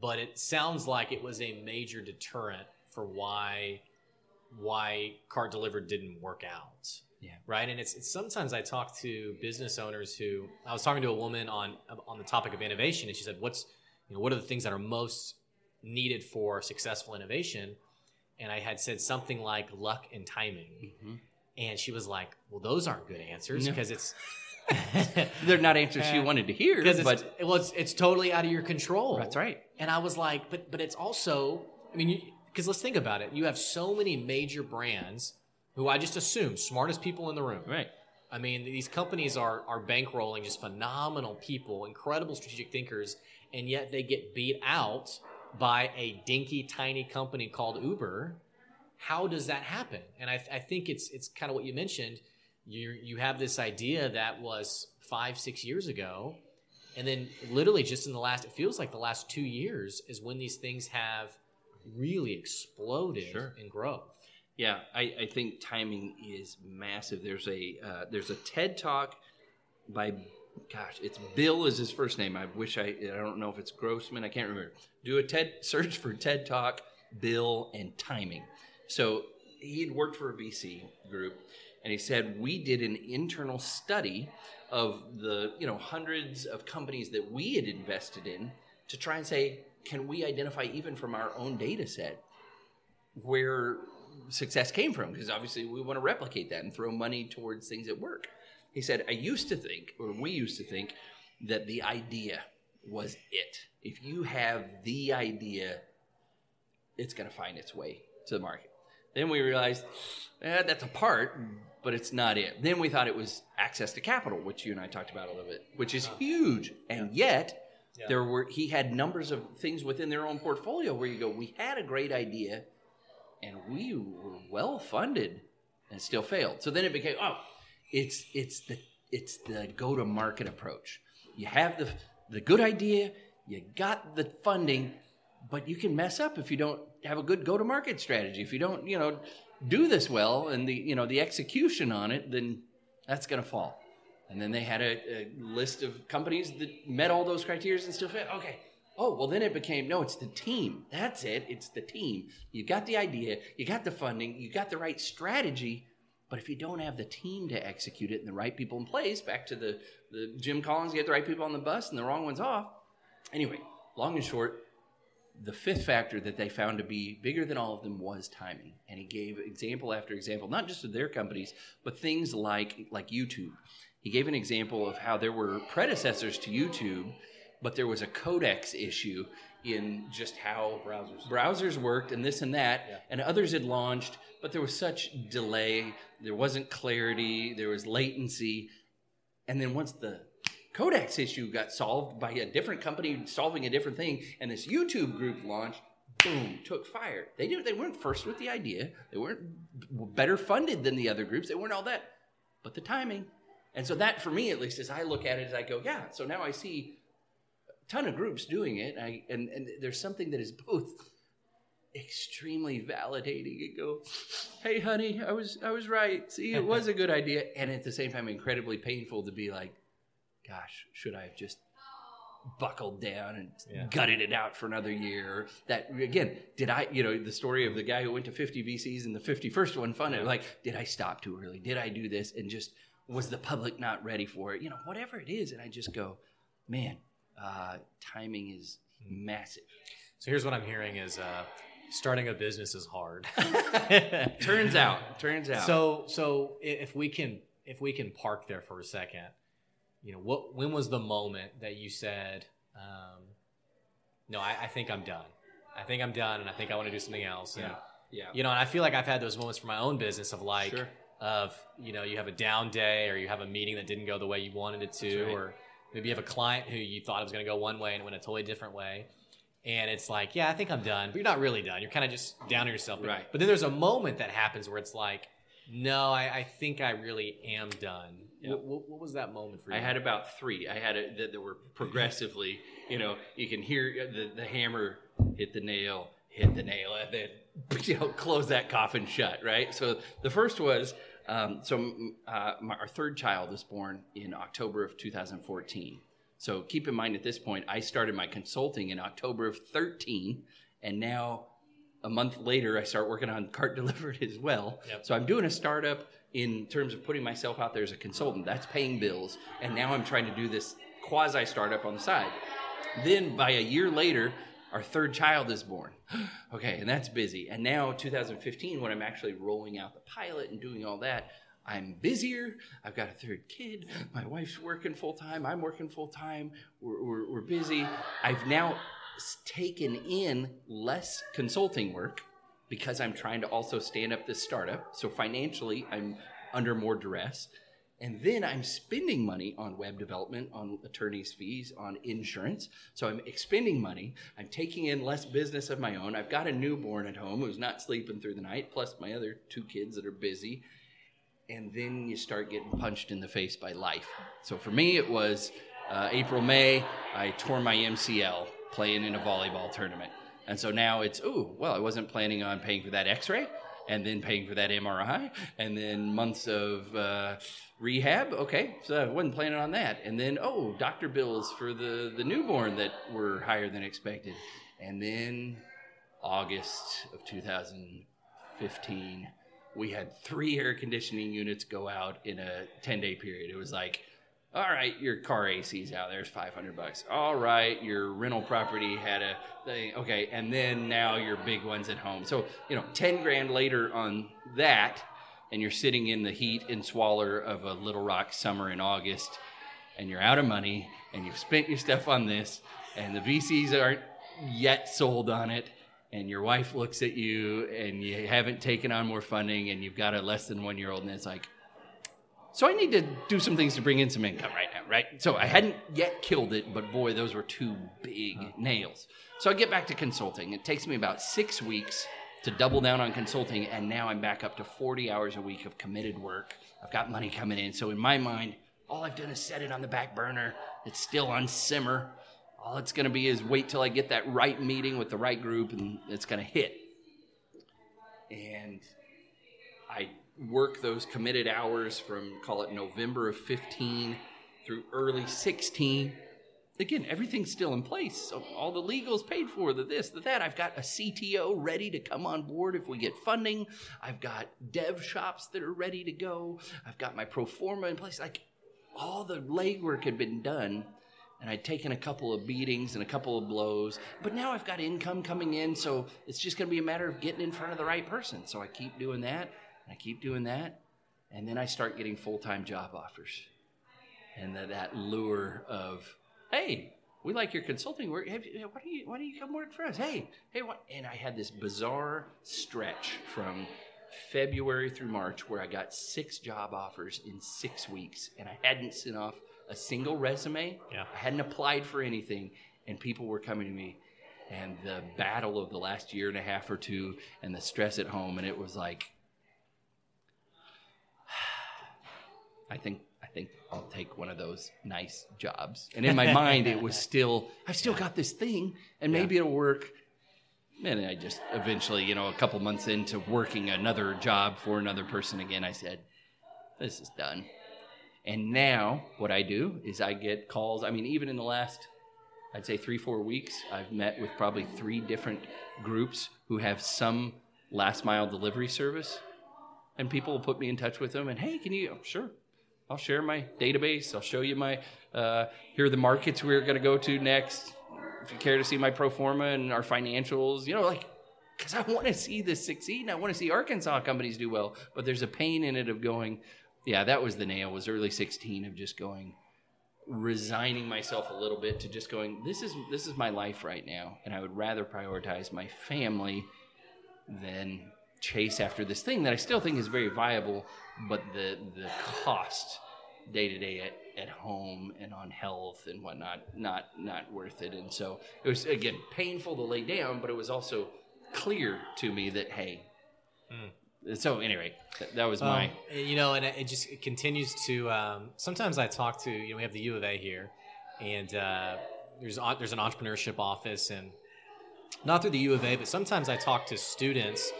but it sounds like it was a major deterrent for why why cart delivered didn't work out Yeah. right and it's, it's sometimes i talk to business owners who i was talking to a woman on on the topic of innovation and she said what's you know what are the things that are most needed for successful innovation and i had said something like luck and timing mm-hmm. and she was like well those aren't good answers No. because it's [laughs] They're not answers she [laughs] wanted to hear, it's, but well, it's, it's totally out of your control that's right. and I was like, but but it's also, I mean, because let's think about it. You have so many major brands who I just assume smartest people in the room. Right. I mean, these companies are are bankrolling just phenomenal people, incredible strategic thinkers, and yet they get beat out by a dinky tiny company called Uber. How does that happen? And I, I think it's it's kind of what you mentioned. You you have this idea that was five six years ago, and then literally just in the last it feels like the last two years is when these things have really exploded Sure. in growth. Yeah, I, I think timing is massive. There's a uh, there's a TED talk by gosh, it's Bill is his first name. I wish I I don't know if it's Grossman. I can't remember. Do a TED search for TED talk Bill and timing. So he had worked for a VC group, and he said we did an internal study of the you know hundreds of companies that we had invested in to try and say can we identify even from our own data set where success came from because obviously we want to replicate that and throw money towards things that work. He said, I used to think, or we used to think, that the idea was it. If you have the idea, it's going to find its way to the market. Then we realized eh, that's a part, but it's not it. Then we thought it was access to capital, which you and I talked about a little bit, which is huge. And yet, Yeah. there were he had numbers of things within their own portfolio where you go, we had a great idea, and we were well funded, and still failed. So then it became, oh, it's it's the it's the go to market approach. You have the the good idea, you got the funding, but you can mess up if you don't have a good go to market strategy. If you don't, you know, do this well and the you know the execution on it, then that's going to fall. And then they had a, a list of companies that met all those criteria and still failed. Okay. Oh, well, then it became no, it's the team. That's it. It's the team. You got the idea, you got the funding, you got the right strategy, but if you don't have the team to execute it and the right people in place, back to the, the Jim Collins, get the right people on the bus and the wrong ones off. Anyway, long and short, the fifth factor that they found to be bigger than all of them was timing. And he gave example after example, not just of their companies, but things like like YouTube. He gave an example of how there were predecessors to YouTube, but there was a codecs issue in just how Browsers. browsers worked and this and that, Yeah. and others had launched, but there was such delay, there wasn't clarity, there was latency, and then once the codecs issue got solved by a different company solving a different thing, and this YouTube group launched, boom, took fire. They didn't. They weren't first with the idea. They weren't better funded than the other groups. They weren't all that, but the timing. And so that, for me at least, as I look at it, as I go, yeah. So now I see ton of groups doing it, I, and and there's something that is both extremely validating and go hey honey i was i was right. See it was a good idea. And at the same time incredibly painful to be like gosh should i have just buckled down and Yeah. gutted it out for another year? That again did i you know the story of the guy who went to 50 vcs and the 51st one funded like did i stop too early? Did i do this? And just was the public not ready for it? You know whatever it is. And i just go man uh, timing is massive So here's what I'm hearing is uh, Starting a business is hard. [laughs] [laughs] turns out, turns out. So, so if we can, if we can park there for a second, you know, what when was the moment that you said, um, "No, I, I think I'm done. I think I'm done, and I think I want to do something else." And, yeah, yeah, You know, and I feel like I've had those moments for my own business of like, Sure. of you know, you have a down day, or you have a meeting that didn't go the way you wanted it to, right. or maybe you have a client who you thought it was going to go one way and it went a totally different way. And it's like, yeah, I think I'm done, but you're not really done. You're kind of just down on yourself. But, Right. But then there's a moment that happens where it's like, no, I, I think I really am done. Yeah. What, what, what was that moment for you? I had about three. I had a, that, that were progressively, you know, you can hear uh, the, the hammer hit the nail, hit the nail, and then [laughs] you know close that coffin shut. Right. So the first was um, so uh, my, our third child was born in October of 2014. So keep in mind at this point, I started my consulting in October of 13, and now a month later, I start working on Cart [laughs] Delivered as well. Yep. So I'm doing a startup in terms of putting myself out there as a consultant. That's paying bills, and now I'm trying to do this quasi startup on the side. Then by a year later, our third child is born. [gasps] okay, and that's busy. And now 2015, when I'm actually rolling out the pilot and doing all that, I'm busier. I've got a third kid. My wife's working full time. I'm working full time. We're, we're, we're busy. I've now taken in less consulting work because I'm trying to also stand up this startup. So financially, I'm under more duress. And then I'm spending money on web development, on attorney's fees, on insurance. So I'm expending money. I'm taking in less business of my own. I've got a newborn at home who's not sleeping through the night, plus my other two kids that are busy. And then you start getting punched in the face by life. So for me, it was uh, April, May. I tore my MCL playing in a volleyball tournament. And so now it's, ooh, well, I wasn't planning on paying for that x ray and then paying for that MRI and then months of uh, rehab. Okay, so I wasn't planning on that. And then, oh, doctor bills for the, the newborn that were higher than expected. And then August of 2015, we had three air conditioning units go out in a 10 day period. It was like, all right, your car AC's out. There's 500 bucks. All right, your rental property had a thing. Okay, and then now your big ones at home. So, you know, 10 grand later on that, and you're sitting in the heat and swaller of a Little Rock summer in August, and you're out of money, and you've spent your stuff on this, and the VCs aren't yet sold on it, and your wife looks at you, and you haven't taken on more funding, and you've got a less than one year old, and it's like, so I need to do some things to bring in some income right now, right? So I hadn't yet killed it, but boy, those were two big nails. So I get back to consulting. It takes me about six weeks to double down on consulting, and now I'm back up to 40 hours a week of committed work. I've got money coming in. So in my mind, all I've done is set it on the back burner. It's still on simmer. All it's going to be is wait till I get that right meeting with the right group, and it's going to hit. And I work those committed hours from call it November of 15 through early 16. Again, everything's still in place. All the legals paid for, the this, the that. I've got a CTO ready to come on board if we get funding. I've got dev shops that are ready to go. I've got my pro forma in place. Like all the legwork had been done. And I'd taken a couple of beatings and a couple of blows, but now I've got income coming in, so it's just going to be a matter of getting in front of the right person. So I keep doing that, and I keep doing that, and then I start getting full time job offers. And that, that lure of, hey, we like your consulting work. You, why, don't you, why don't you come work for us? Hey, hey, what? And I had this bizarre stretch from February through March where I got six job offers in six weeks, and I hadn't sent off a single resume. Yeah. I hadn't applied for anything, and people were coming to me. And the battle of the last year and a half or two, and the stress at home, and it was like, I think I think I'll take one of those nice jobs. And in my mind, it was [laughs] still I've still got this thing, and maybe it'll work. And I just eventually, you know, a couple months into working another job for another person again, I said, "This is done." And now, what I do is I get calls. I mean, even in the last, I'd say three, four weeks, I've met with probably three different groups who have some last mile delivery service. And people will put me in touch with them and, hey, can you, oh, sure, I'll share my database. I'll show you my, uh, here are the markets we're going to go to next. If you care to see my pro forma and our financials, you know, like because I want to see this succeed and I want to see Arkansas companies do well. But there's a pain in it of going, yeah, that was the nail. Was early 16 of just going, resigning myself a little bit to just going, this is this is my life right now, and I would rather prioritize my family than chase after this thing that I still think is very viable, but the the cost day to day at, at home and on health and whatnot not not worth it and so it was again painful to lay down but it was also clear to me that hey so anyway that, that was my Um, you know, and it it just it continues to. Um, sometimes I talk to you know we have the U of A here, and uh, there's there's an entrepreneurship office, and not through the U of A, but sometimes I talk to students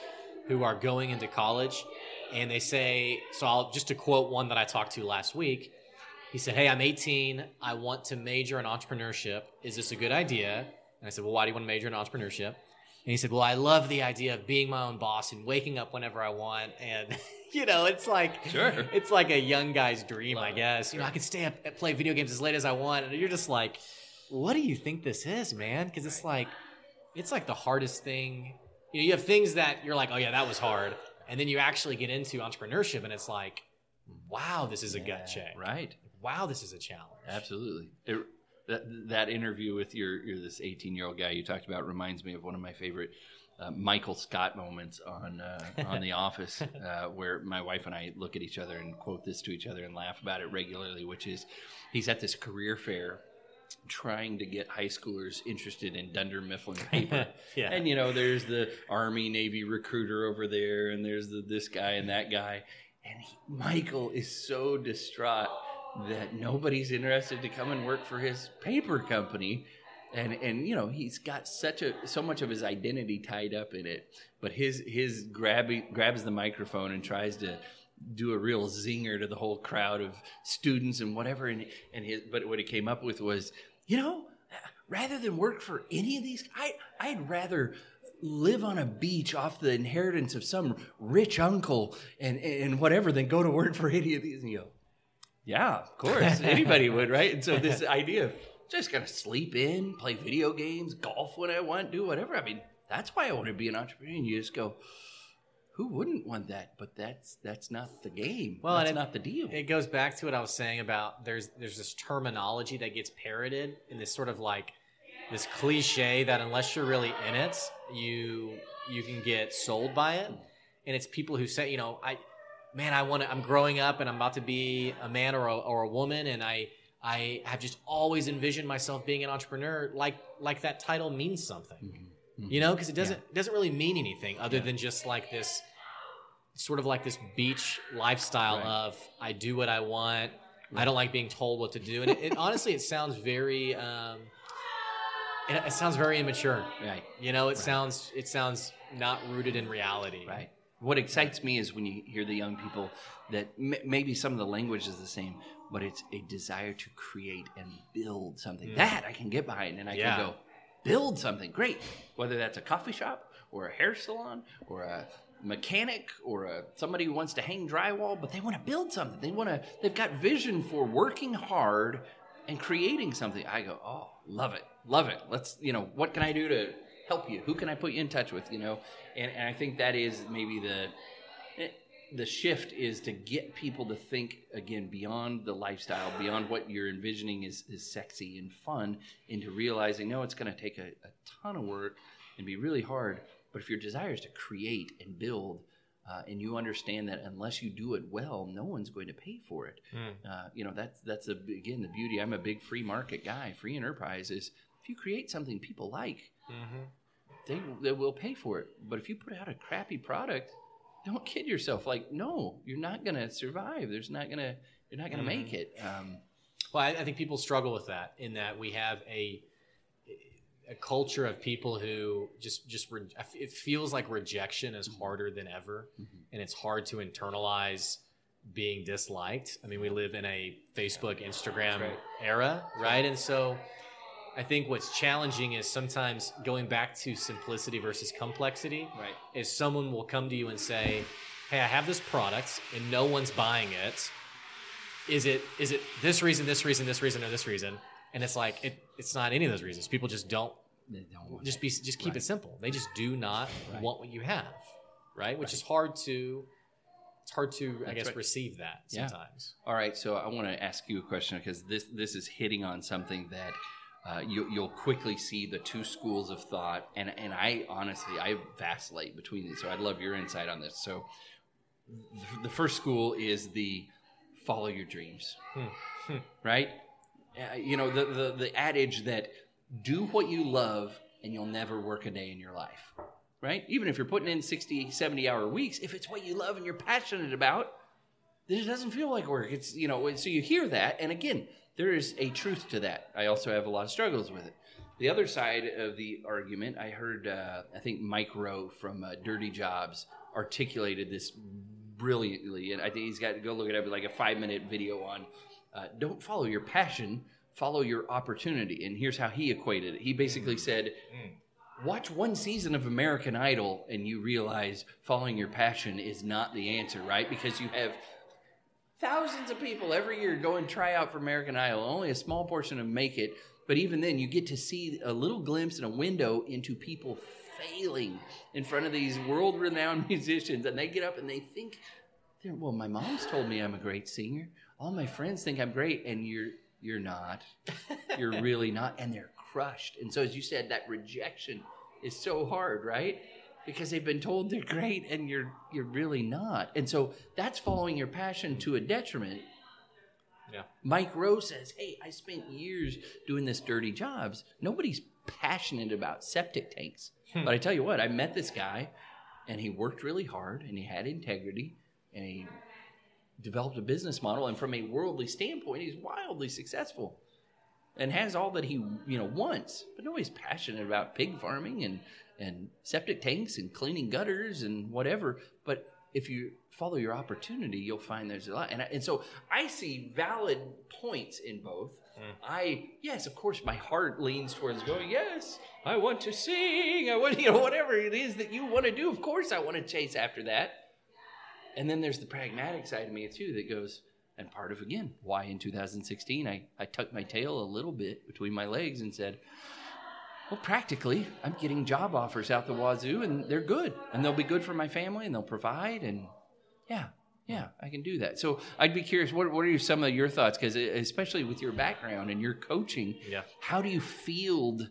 who are going into college, and they say, so I'll just to quote one that I talked to last week. He said, "Hey, I'm 18. I want to major in entrepreneurship. Is this a good idea?" And I said, "Well, why do you want to major in entrepreneurship?" And he said, "Well, I love the idea of being my own boss and waking up whenever I want, and [laughs] you know, it's like Sure. it's like a young guy's dream, I Love it. guess. You know, I can stay up and play video games as late as I want, and you're just like, what do you think this is, man? Because it's like, it's like the hardest thing. You know, you have things that you're like, oh yeah, that was hard, and then you actually get into entrepreneurship, and it's like, wow, this is a gut check. right Wow, this is a challenge. Absolutely. It, that that interview with your, your this 18 year old guy you talked about reminds me of one of my favorite uh, Michael Scott moments on uh, on The [laughs] Office, [laughs] uh, where my wife and I look at each other and quote this to each other and laugh about it regularly. Which is, he's at this career fair trying to get high schoolers interested in Dunder Mifflin [laughs] paper. Yeah. And you know, there's the Army Navy recruiter over there, and there's the this guy and that guy, and he, Michael is so distraught that nobody's interested to come and work for his paper company. And, and you know he's got such a so much of his identity tied up in it, but his his grabby, grabs the microphone and tries to do a real zinger to the whole crowd of students and whatever. And and his but what he came up with was, you know, rather than work for any of these, I I'd rather live on a beach off the inheritance of some rich uncle and and whatever than go to work for any of these. And you go, yeah, of course, anybody would, right? And so this [laughs] idea of just gonna sleep in, play video games, golf when I want, do whatever. I mean, that's why I want to be an entrepreneur. And you just go. Who wouldn't want that? But that's that's not the game. Well, that's it- not the deal. It goes back to what I was saying about there's there's this terminology that gets parroted in this sort of like this cliche that unless you're really in it, you you can get sold by it. And it's people who say, you know, I man, I want to I'm growing up and I'm about to be a man or a, or a woman and I I have just always envisioned myself being an entrepreneur like like that title means something. Mm-hmm. You know, because it doesn't it doesn't really mean anything other than just like this sort of like this beach lifestyle Right. of I do what I want. I don't like being told what to do, and it, it honestly it sounds very um, it, it sounds very immature. right. You know, it sounds it sounds not rooted in reality. Right. What excites me is when you hear the young people that m- maybe some of the language is the same, but it's a desire to create and build something. That I can get behind, and I Yeah. can go build something great. Whether that's a coffee shop or a hair salon or a mechanic or a, somebody who wants to hang drywall, but they want to build something. They want to. They've got vision for working hard and creating something. I go, oh, love it, love it. Let's, you know, what can I do to help you? Who can I put you in touch with? You know, and, and I think that is maybe the the shift is to get people to think again beyond the lifestyle, beyond what you're envisioning is, is sexy and fun, into realizing no, it's going to take a, a ton of work and be really hard. But if your desire is to create and build, uh, and you understand that unless you do it well, no one's going to pay for it. Uh, you know that's that's a, again the beauty. I'm a big free market guy. Free enterprise is if you create something people like, they they will pay for it. But if you put out a crappy product, don't kid yourself. Like, no, you're not gonna survive. There's not gonna you're not gonna mm. make it. Um, Well, I, I think people struggle with that in that we have a a culture of people who just just re- it feels like rejection is mm-hmm. harder than ever, mm-hmm. and it's hard to internalize being disliked. I mean, we live in a Facebook, Instagram right. era, right? And so, I think what's challenging is sometimes going back to simplicity versus complexity. right. Is someone will come to you and say, "Hey, I have this product and no one's buying it. Is it is it this reason, this reason, this reason, or this reason?" And it's like it, it's not any of those reasons. People just don't They don't want just be just keep Right. it simple. They just do not Right. want what you have, right? Which is hard to it's hard to I guess right. receive that Yeah. sometimes. All right, so I want to ask you a question because this this is hitting on something that uh, you, you'll quickly see the two schools of thought, and and I honestly I vacillate between these, so I'd love your insight on this. So, the first school is the follow your dreams, Hmm. right? Uh, you know the, the the adage that do what you love and you'll never work a day in your life, right? Even if you're putting in 60, 70 hour weeks, if it's what you love and you're passionate about, then it doesn't feel like work. It's you know, so you hear that, and again, there is a truth to that. I also have a lot of struggles with it. The other side of the argument, I heard, uh, I think Mike Rowe from uh, Dirty Jobs articulated this brilliantly, and I think he's got to go look it. Like a five minute video on, uh, don't follow your passion, follow your opportunity. And here's how he equated it. He basically said, watch one season of American Idol and you realize following your passion is not the answer, right? Because you have thousands of people every year go and try out for American Idol. Only a small portion of make it, but even then, you get to see a little glimpse and a window into people failing in front of these world-renowned [laughs] musicians, and they get up and they think, "Well, my mom's told me I'm a great singer. All my friends think I'm great, and you're you're not. You're [laughs] really not." And they're crushed. And so, as you said, that rejection is so hard, right? Because they've been told they're great and you're you're really not. And so that's following your passion to a detriment. Yeah. Mike Rowe says, "Hey, I spent years doing this dirty jobs. Nobody's passionate about septic tanks. Hmm. But I tell you what, I met this guy and he worked really hard and he had integrity and he developed a business model and from a worldly standpoint, he's wildly successful." And has all that he you know wants, but nobody's passionate about pig farming and and septic tanks and cleaning gutters and whatever. But if you follow your opportunity, you'll find there's a lot. And, I, and so I see valid points in both. Hmm. I, yes, of course, my heart leans towards going, yes, I want to sing. I want, you know, whatever it is that you want to do. Of course, I want to chase after that. And then there's the pragmatic side of me, too, that goes, and part of, again, why in 2016 I, I tucked my tail a little bit between my legs and said, well, practically, I'm getting job offers out the wazoo, and they're good, and they'll be good for my family, and they'll provide, and yeah, yeah, I can do that. So I'd be curious, what what are some of your thoughts? Because especially with your background and your coaching, Yeah. how do you field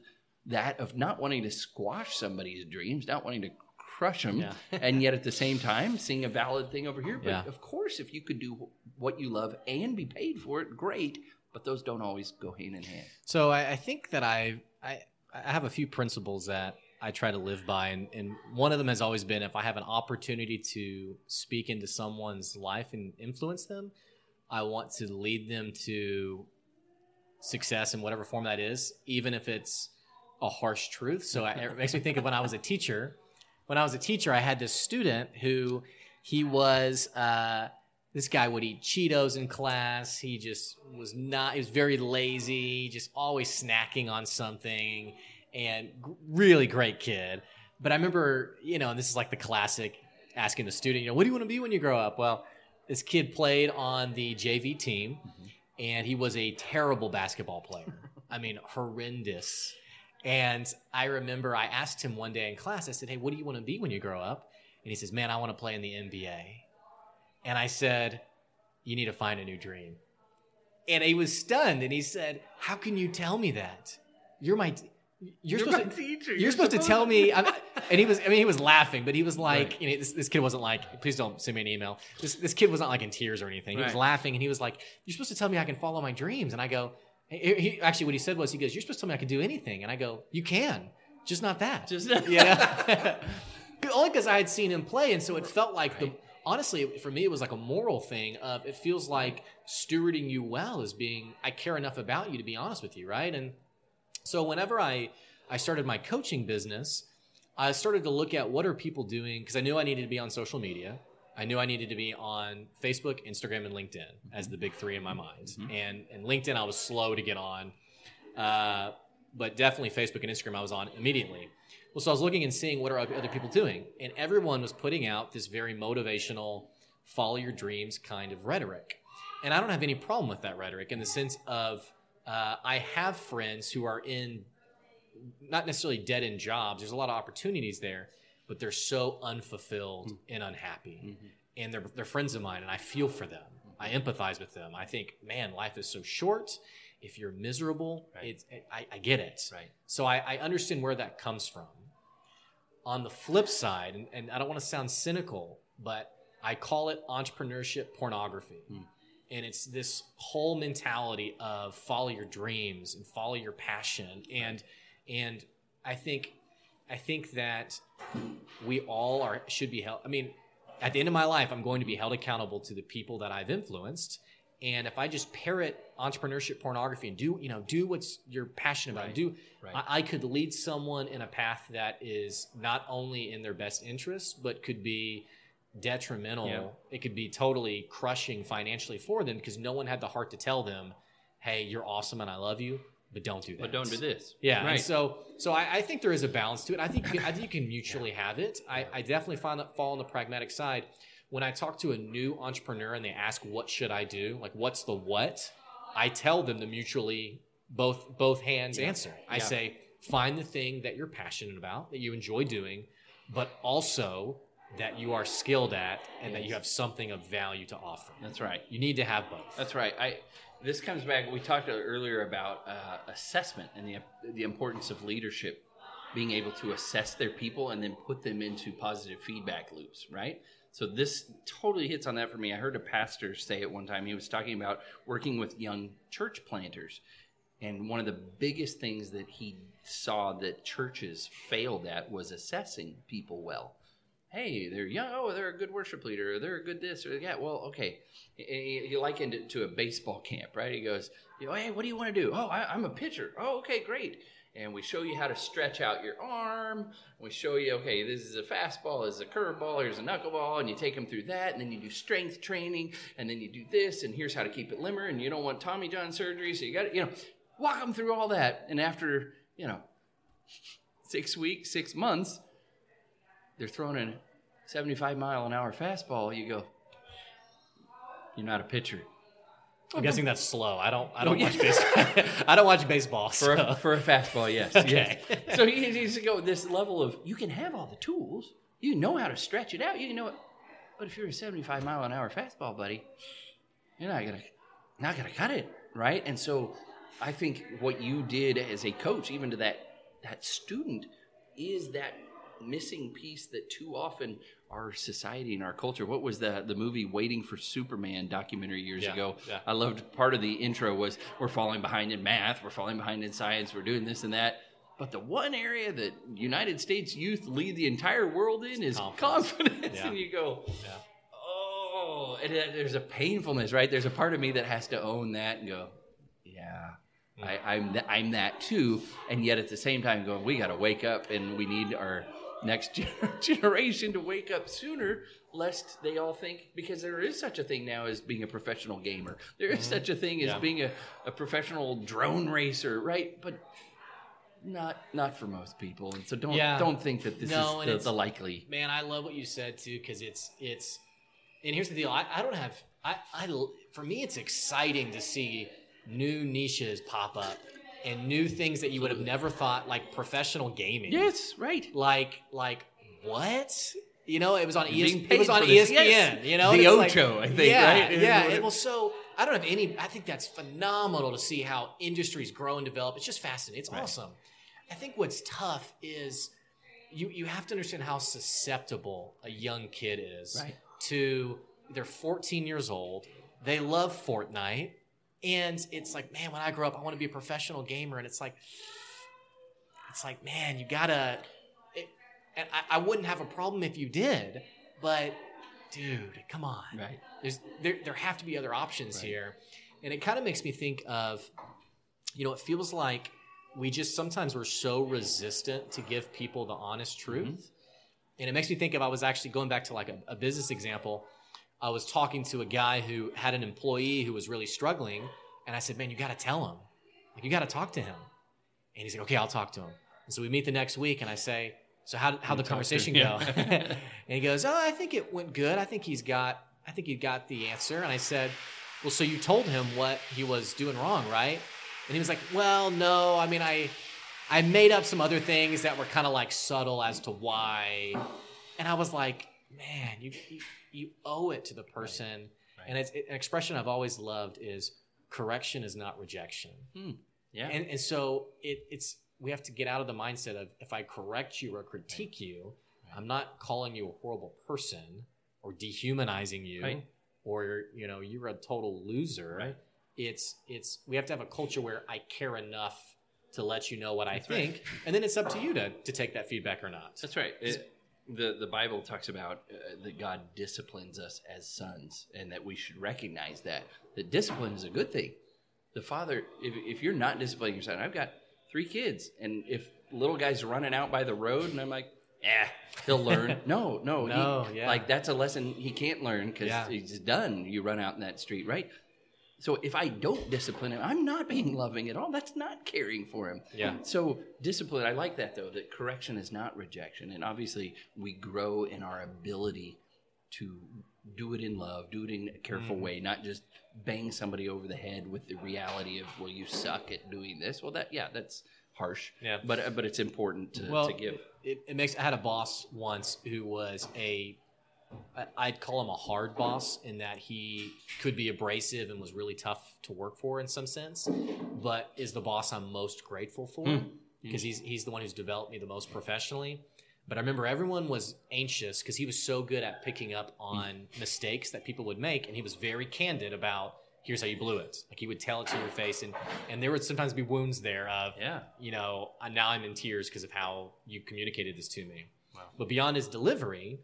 that of not wanting to squash somebody's dreams, not wanting to crush them, Yeah. [laughs] and yet at the same time seeing a valid thing over here? But Yeah. of course, if you could do what you love and be paid for it, great. But those don't always go hand in hand. So I, I think that I, I I have a few principles that I try to live by, and, and one of them has always been if I have an opportunity to speak into someone's life and influence them, I want to lead them to success in whatever form that is, even if it's a harsh truth. So I, it makes me think of when I was a teacher. When I was a teacher, I had this student who he was. Uh, this guy would eat Cheetos in class. He just was not, he was very lazy, just always snacking on something, and really great kid. But I remember, you know, and this is like the classic asking the student, you know, what do you want to be when you grow up? Well, this kid played on the JV team, mm-hmm. and he was a terrible basketball player. [laughs] I mean, horrendous. And I remember I asked him one day in class, I said, Hey, what do you want to be when you grow up? And he says, Man, I want to play in the NBA. And I said, You need to find a new dream. And he was stunned and he said, How can you tell me that? You're my. You're, supposed to, teacher. you're supposed to tell me. I'm, [laughs] and he was, I mean, he was laughing, but he was like, you know, this, this kid wasn't like, please don't send me an email. This, this kid was not like in tears or anything. He was laughing and he was like, you're supposed to tell me I can follow my dreams. And I go, he, he- actually, what he said was, he goes, you're supposed to tell me I can do anything. And I go, you can, just not that. Just know? [laughs] [laughs] Only because I had seen him play. And so it felt like the, Right. Honestly, for me, it was like a moral thing of it feels like stewarding you well is being, I care enough about you to be honest with you. Right. And so whenever I, I started my coaching business, I started to look at what are people doing because I knew I needed to be on social media. I knew I needed to be on Facebook, Instagram, and LinkedIn as the big three in my mind. And and LinkedIn I was slow to get on, uh, but definitely Facebook and Instagram I was on immediately. Well, so I was looking and seeing what are other people doing, and everyone was putting out this very motivational, follow your dreams kind of rhetoric. And I don't have any problem with that rhetoric in the sense of uh, I have friends who are in not necessarily dead end jobs. There's a lot of opportunities there, but they're so unfulfilled and unhappy. Mm-hmm. And they're they're friends of mine, and I feel for them. I empathize with them. I think, man, life is so short. If you're miserable, Right. it's I, I get it. Right. So I, I understand where that comes from. On the flip side, and, and I don't want to sound cynical, but I call it entrepreneurship pornography. Hmm. And it's this whole mentality of follow your dreams and follow your passion. And and I think I think that we all are should be held. I mean, at the end of my life, I'm going to be held accountable to the people that I've influenced. And if I just parrot entrepreneurship pornography and do, you know, do what's you're passionate about, Right. do Right. I, I could lead someone in a path that is not only in their best interest, but could be detrimental. Yeah. It could be totally crushing financially for them because no one had the heart to tell them, "Hey, you're awesome and I love you, but don't do that." But don't do this. Yeah, Right. so so I, I think there is a balance to it. I think you can, I think you can mutually have it. I, I definitely find that fall on the pragmatic side. When I talk to a new entrepreneur and they ask, "What should I do?" Like, what's the what? I tell them the mutually both both hands answer. I Yeah. say, find the thing that you're passionate about, that you enjoy doing, but also that you are skilled at and that you have something of value to offer. That's right. You need to have both. That's right. I this comes back. We talked earlier about uh, assessment and the the importance of leadership, being able to assess their people and then put them into positive feedback loops. Right. So this totally hits on that for me. I heard a pastor say it one time. He was talking about working with young church planters, and one of the biggest things that he saw that churches failed at was assessing people well hey, they're young. Oh, they're a good worship leader. Or they're a good this. Or yeah, well, okay. He, likened it to a baseball camp, right? He goes, hey, what do you want to do? Oh, I, I'm a pitcher. Oh, okay, great. And we show you how to stretch out your arm. We show you, okay, this is a fastball, this is a curveball, here's a knuckleball, and you take them through that, and then you do strength training, and then you do this, and here's how to keep it limber, and you don't want Tommy John surgery, so you got to, you know, walk them through all that. And after, you know, six weeks, six months, they're throwing a 75 mile an hour fastball, you go, you're not a pitcher. I'm guessing that's slow. I don't. I don't watch baseball. [laughs] I don't watch baseball. For a, for a fastball, yes. [laughs] Okay. yes. So he needs to go with this level of you can have all the tools, you know how to stretch it out, you know it. But if you're a 75 mile an hour fastball, buddy, you're not gonna not gonna cut it, right? And so I think what you did as a coach, even to that that student, is that missing piece that too often our society and our culture. What was the the movie Waiting for Superman documentary years Yeah, ago? yeah. I loved part of the intro was we're falling behind in math, we're falling behind in science, we're doing this and that. But the one area that United States youth lead the entire world in is Confidence. confidence. [laughs] Yeah. And you go, Yeah. oh, and it- there's a painfulness, right? There's a part of me that has to own that and go, yeah, mm. I, I'm th- I'm that too. And yet at the same time, going, we got to wake up, and we need our next [laughs] generation to wake up sooner, lest they all think because there is such a thing now as being a professional gamer. There is mm-hmm. such a thing as Yeah. being a, a professional drone racer, right? But not not for most people, and so don't Yeah. don't think that this No, is the, the likely. Man, I love what you said too because it's it's. And here's the deal: I, I don't have I, I for me it's exciting to see new niches pop up and new things that you would have never thought like professional gaming. Yes, right. Like like what? You know, it was on You're ES- it was on. ESPN. Yes. You know, The and it's like- Ocho, I think, yeah, right? Yeah, Is what it it- was so. I don't have any. I think that's phenomenal to see how industries grow and develop. It's just fascinating. It's Right. awesome. I think what's tough is you you have to understand how susceptible a young kid is Right. to. They're 14 years old. They love Fortnite, and it's like, man, when I grow up, I want to be a professional gamer. And it's like, it's like, man, you gotta. It, and I, I wouldn't have a problem if you did, but dude, come on. Right. There's there there have to be other options Right. here, and it kind of makes me think of, you know, it feels like we just sometimes we're so resistant to give people the honest mm-hmm. truth, and it makes me think of I was actually going back to like a, a business example. I was talking to a guy who had an employee who was really struggling, and I said, "Man, you got to tell him, like you got to talk to him." And he's like, "Okay, I'll talk to him." And so we meet the next week, and I say, "So how how the talk to conversation go?" yeah. [laughs] and he goes, "Oh, I think it went good. I think he's got I think he got the answer." And I said, "Well, so you told him what he was doing wrong, right?" And he was like, "Well, no. I mean, I I made up some other things that were kind of like subtle as to why, and I was like, man, you you, you owe it to the person. Right. And it's it, an expression I've always loved is correction is not rejection. Hmm, yeah. And and so it it's we have to get out of the mindset of if I correct you or critique you, I'm not calling you a horrible person or dehumanizing you Right. or you know you're a total loser. Right. It's it's we have to have a culture where I care enough to let you know what I That's right. think, and then it's up to you to to take that feedback or not. That's right. It- the the Bible talks about uh, that God disciplines us as sons, and that we should recognize that that discipline is a good thing. The father, if if you're not disciplining your son, I've got three kids, and if little guy's running out by the road, and I'm like, eh, he'll learn. no, [laughs] no, No, he- yeah. like that's a lesson he can't learn because Yeah. he's done. You run out in that street, right? So if I don't discipline him, I'm not being loving at all. That's not caring for him. Yeah. So discipline, I like that though. That correction is not rejection, and obviously we grow in our ability to do it in love, do it in a careful way, not just bang somebody over the head with the reality of well, you suck at doing this. Well, that yeah, that's harsh. Yeah. but uh, but it's important to, well, to give. It, it makes. I had a boss once who was a. I'd call him a hard boss in that he could be abrasive and was really tough to work for in some sense, but is the boss I'm most grateful for Hmm. because he's he's the one who's developed me the most professionally. But I remember everyone was anxious because he was so good at picking up on mistakes that people would make, and he was very candid about here's how you blew it. Like he would tell it to your face, and and there would sometimes be wounds there of Yeah. you know, now I'm in tears because of how you communicated this to me. Wow. But beyond his delivery,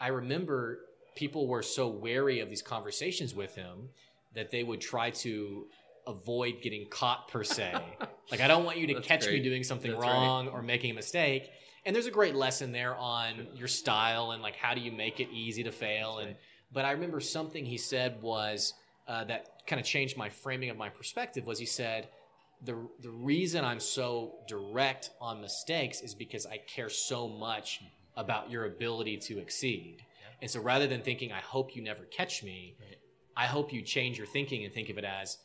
I remember people were so wary of these conversations with him that they would try to avoid getting caught per se. [laughs] like I don't want you to That's catch me doing something That's wrong or making a mistake. And there's a great lesson there on your style and like how do you make it easy to fail and but I remember something he said was uh, that kind of changed my framing of my perspective was he said the the reason I'm so direct on mistakes is because I care so much about your ability to exceed. And so rather than thinking I hope you never catch me, Right. I hope you change your thinking and think of it as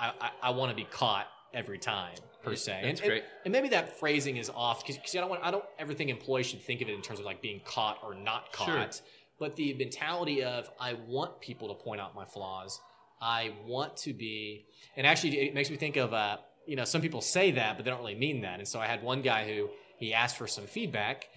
I, I, I want to be caught every time per se. that's and, great. And, and maybe that phrasing is off because I don't want I don't ever think employees should think of it in terms of like being caught or not caught. Sure. But the mentality of I want people to point out my flaws. I want to be, and actually it makes me think of uh, you know some people say that but they don't really mean that. And so I had one guy who he asked for some feedback,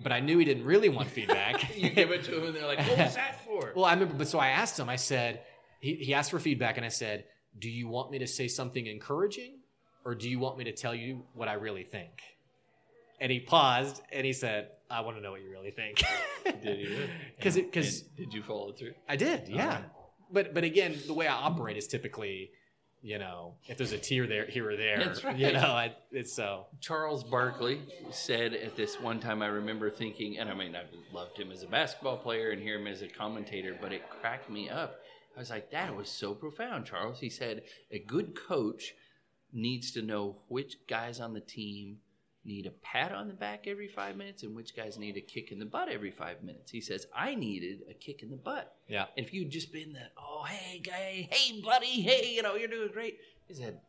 but I knew he didn't really want feedback. [laughs] You give it to him, and they're like, "What was that for?" [laughs] Well, I remember, but so I asked him, I said, he, he asked for feedback, and I said, Do you want me to say something encouraging, or do you want me to tell you what I really think? And he paused and he said, I want to know what you really think. [laughs] Did you? Because because did you follow through? I did, yeah. Alright. But but again, the way I operate is typically, you know, if there's a tear there, here or there, right. you know, I, it's so. Charles Barkley said at this one time, I remember thinking, and I mean, I loved him as a basketball player and hear him as a commentator, but it cracked me up. I was like, that was so profound, Charles. He said, a good coach needs to know which guys on the team need a pat on the back every five minutes and which guys need a kick in the butt every five minutes. He says, I needed a kick in the butt. Yeah. And if you'd just been that, oh, hey, guy, hey, buddy, hey, you know, you're doing great. He said,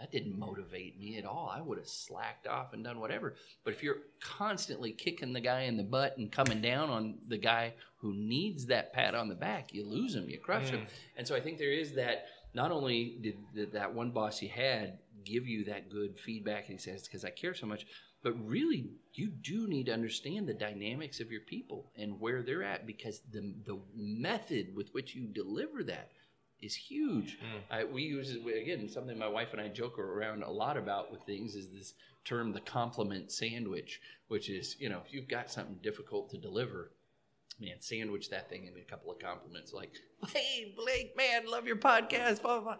that didn't motivate me at all. I would have slacked off and done whatever. But if you're constantly kicking the guy in the butt and coming down on the guy who needs that pat on the back, you lose him, you crush him. Mm. And so I think there is that. Not only did that one boss you had give you that good feedback, and he says, because I care so much, but really, you do need to understand the dynamics of your people and where they're at because the, the method with which you deliver that is huge. Mm-hmm. I, we use again. Something my wife and I joke around a lot about with things is this term, the compliment sandwich, which is you know if you've got something difficult to deliver, man, sandwich that thing in a couple of compliments like, "Hey, Blake, man, love your podcast." Blah blah. blah.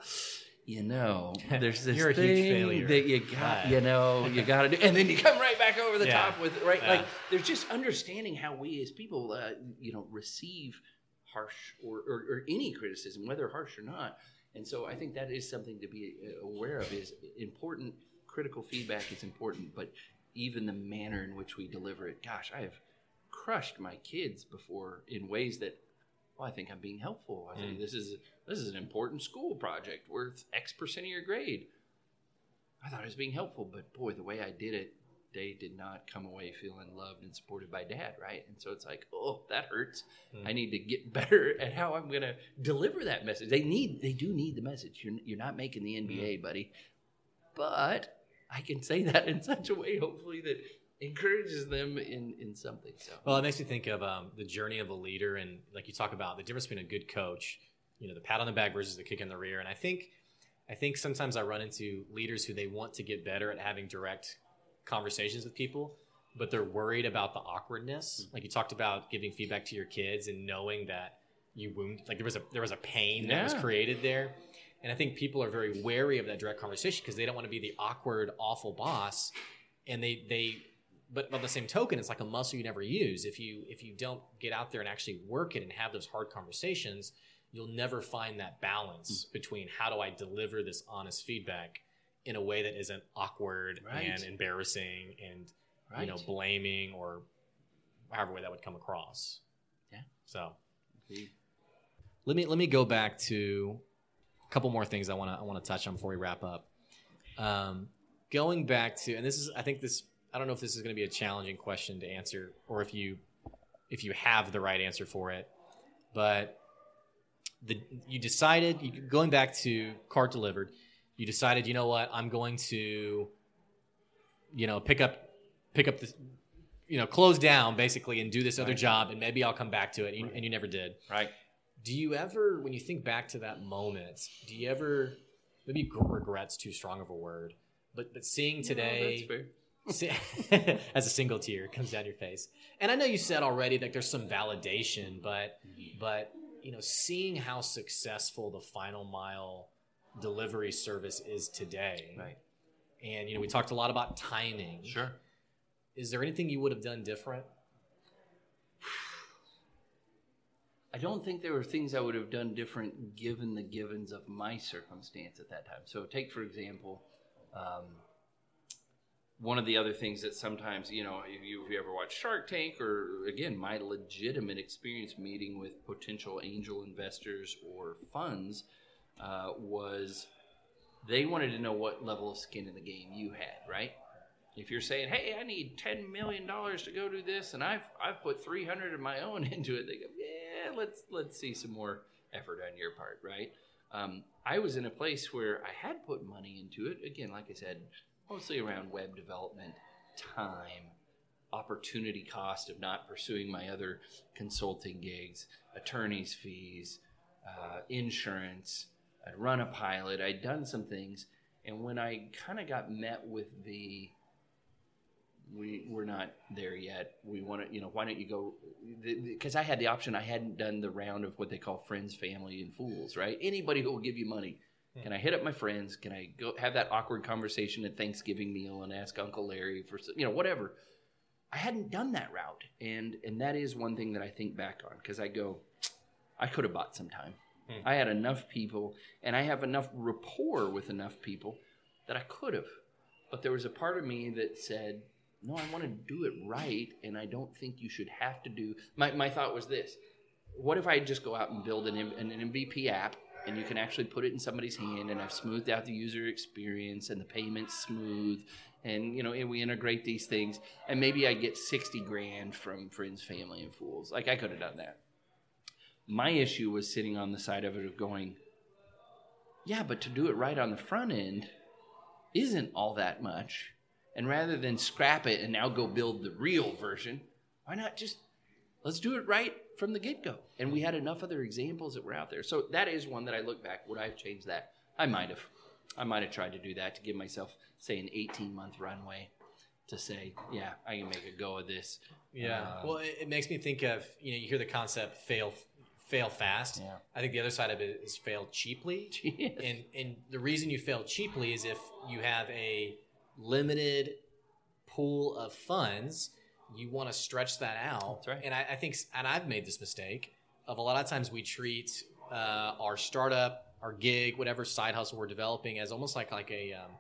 You know, [laughs] there's this You're thing failure. that you got. Right. You know, you got to do, and then you come right back over the Yeah. top with right. Yeah. Like there's just understanding how we as people, uh, you know, receive harsh or, or, or any criticism, whether harsh or not. And so I think that is something to be uh, aware of. Is important. Critical feedback is important, but even the manner in which we deliver it. Gosh, I have crushed my kids before in ways that. Well, I think I'm being helpful. I think this is this is an important school project worth X percent of your grade. I thought I was being helpful, but boy, the way I did it, they did not come away feeling loved and supported by dad, right? And so it's like, oh, that hurts. Hmm. I need to get [laughs] better at how I'm going to deliver that message. They need, they do need the message. You're, you're not making the NBA, buddy, but I can say [laughs] that in such a way, hopefully, that encourages them in in something. So, Well, it makes me think of um, the journey of a leader, and like you talk about the difference between a good coach, you know, the pat on the back versus the kick in the rear. And I think, I think sometimes I run into leaders who they want to get better at having direct conversations with people, but they're worried about the awkwardness. Like you talked about giving feedback to your kids and knowing that you wound, like there was a there was a pain that was created there. And I think people are very wary of that direct conversation because they don't want to be the awkward, awful boss. And they they but by the same token, it's like a muscle you never use. If you if you don't get out there and actually work it and have those hard conversations, you'll never find that balance Hmm. between how do I deliver this honest feedback in a way that isn't awkward Right. and embarrassing and right. you know blaming or however way that would come across. Yeah. So See? let me let me go back to a couple more things I want to I want to touch on before we wrap up. Um, going back to and this is I think this I don't know if this is going to be a challenging question to answer or if you if you have the right answer for it, but the you decided you, going back to cart delivered, you decided you know what I'm going to you know pick up pick up this you know close down basically and do this other Right. job and maybe I'll come back to it and you, and you never did. Right. Do you ever, when you think back to that moment, do you ever, maybe regret's too strong of a word, but but seeing No, today fair. [laughs] as a single tear comes down your face, and I know you said already that there's some validation, but but you know, seeing how successful the final mile delivery service is today, Right. And you know, we talked a lot about timing. Sure. Is there anything you would have done different? I don't think there were things I would have done different given the givens of my circumstance at that time. So, take for example, um, one of the other things that sometimes, you know, if you, if you ever watch Shark Tank or again, my legitimate experience meeting with potential angel investors or funds uh, was they wanted to know what level of skin in the game you had, right? If you're saying, "Hey, I need ten million dollars to go do this, and I've I've put three hundred of my own [laughs] into it," they go, "Yeah, let's let's see some more effort on your part, right?" Um, I was in a place where I had put money into it. Again, like I said, mostly around web development, time, opportunity cost of not pursuing my other consulting gigs, attorney's fees, uh, insurance. I'd run a pilot. I'd done some things, and when I kind of got met with the we we're not there yet. We want to, you know, why don't you go? Because I had the option. I hadn't done the round of what they call friends, family, and fools. Right? Anybody who will give you money. Can I hit up my friends? Can I go have that awkward conversation at Thanksgiving meal and ask Uncle Larry for you know whatever? I hadn't done that route, and and that is one thing that I think back on because I go, I could have bought some time. Hmm. I had enough people, and I have enough rapport with enough people that I could have. But there was a part of me that said, no, I want to do it right, and I don't think you should have to do. My, my thought was this what if I just go out and build an, an MVP app, and you can actually put it in somebody's hand, and I've smoothed out the user experience, and the payment's smooth, and you know, and we integrate these things, and maybe I get 60 grand from friends, family, and fools. Like I could have done that. My issue was sitting on the side of it of going, yeah, but to do it right on the front end isn't all that much. And rather than scrap it and now go build the real version, why not just let's do it right from the get go? And we had enough other examples that were out there. So that is one that I look back. Would I have changed that? I might have. I might have tried to do that to give myself, say, an 18 month runway to say, yeah, I can make a go of this. Yeah. Um, well, it, it makes me think of you know you hear the concept fail fail fast. Yeah. I think the other side of it is fail cheaply. [laughs] Yes. And and the reason you fail cheaply is if you have a limited pool of funds, you want to stretch that out. That's right. And I, I think, and I've made this mistake of a lot of times we treat uh, our startup, our gig, whatever side hustle we're developing as almost like like a um,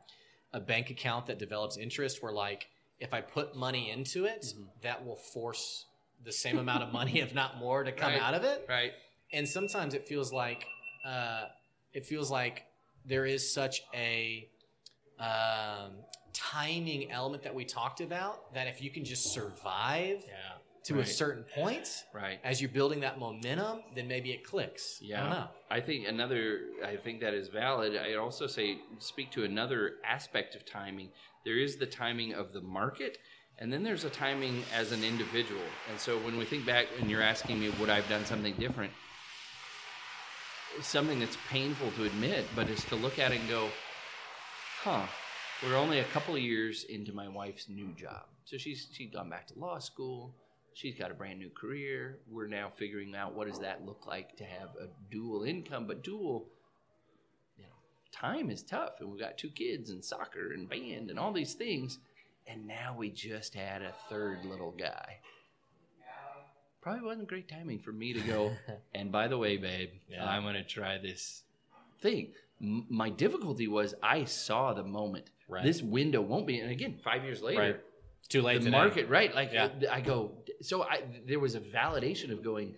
a bank account that develops interest. Where like if I put money into it, Mhm. that will force the same amount of money, if not more, to come Right. out of it Right. and sometimes it feels like uh, it feels like there is such a um, timing element that we talked about. That if you can just survive Yeah. to a certain point, Right. as you're building that momentum, then maybe it clicks. I don't Yeah, know. I think another. I think that is valid. I also say speak to another aspect of timing. There is the timing of the market, and then there's a timing as an individual. And so when we think back, and you're asking me, would I've done something different? Something that's painful to admit, but is to look at it and go, "Huh." We're only a couple of years into my wife's new job, so she's she's gone back to law school. She's got a brand new career. We're now figuring out what does that look like to have a dual income, but dual, you know, time is tough, and we've got two kids and soccer and band and all these things, and now we just had a third little guy. Probably wasn't great timing for me to go. [laughs] and by the way, babe, Yeah. I'm going to try this thing. M- my difficulty was I saw the moment. Right. This window won't be, and again, five years later, Right. It's too late. the today. market right like Yeah. Uh, i go so i there was a validation of going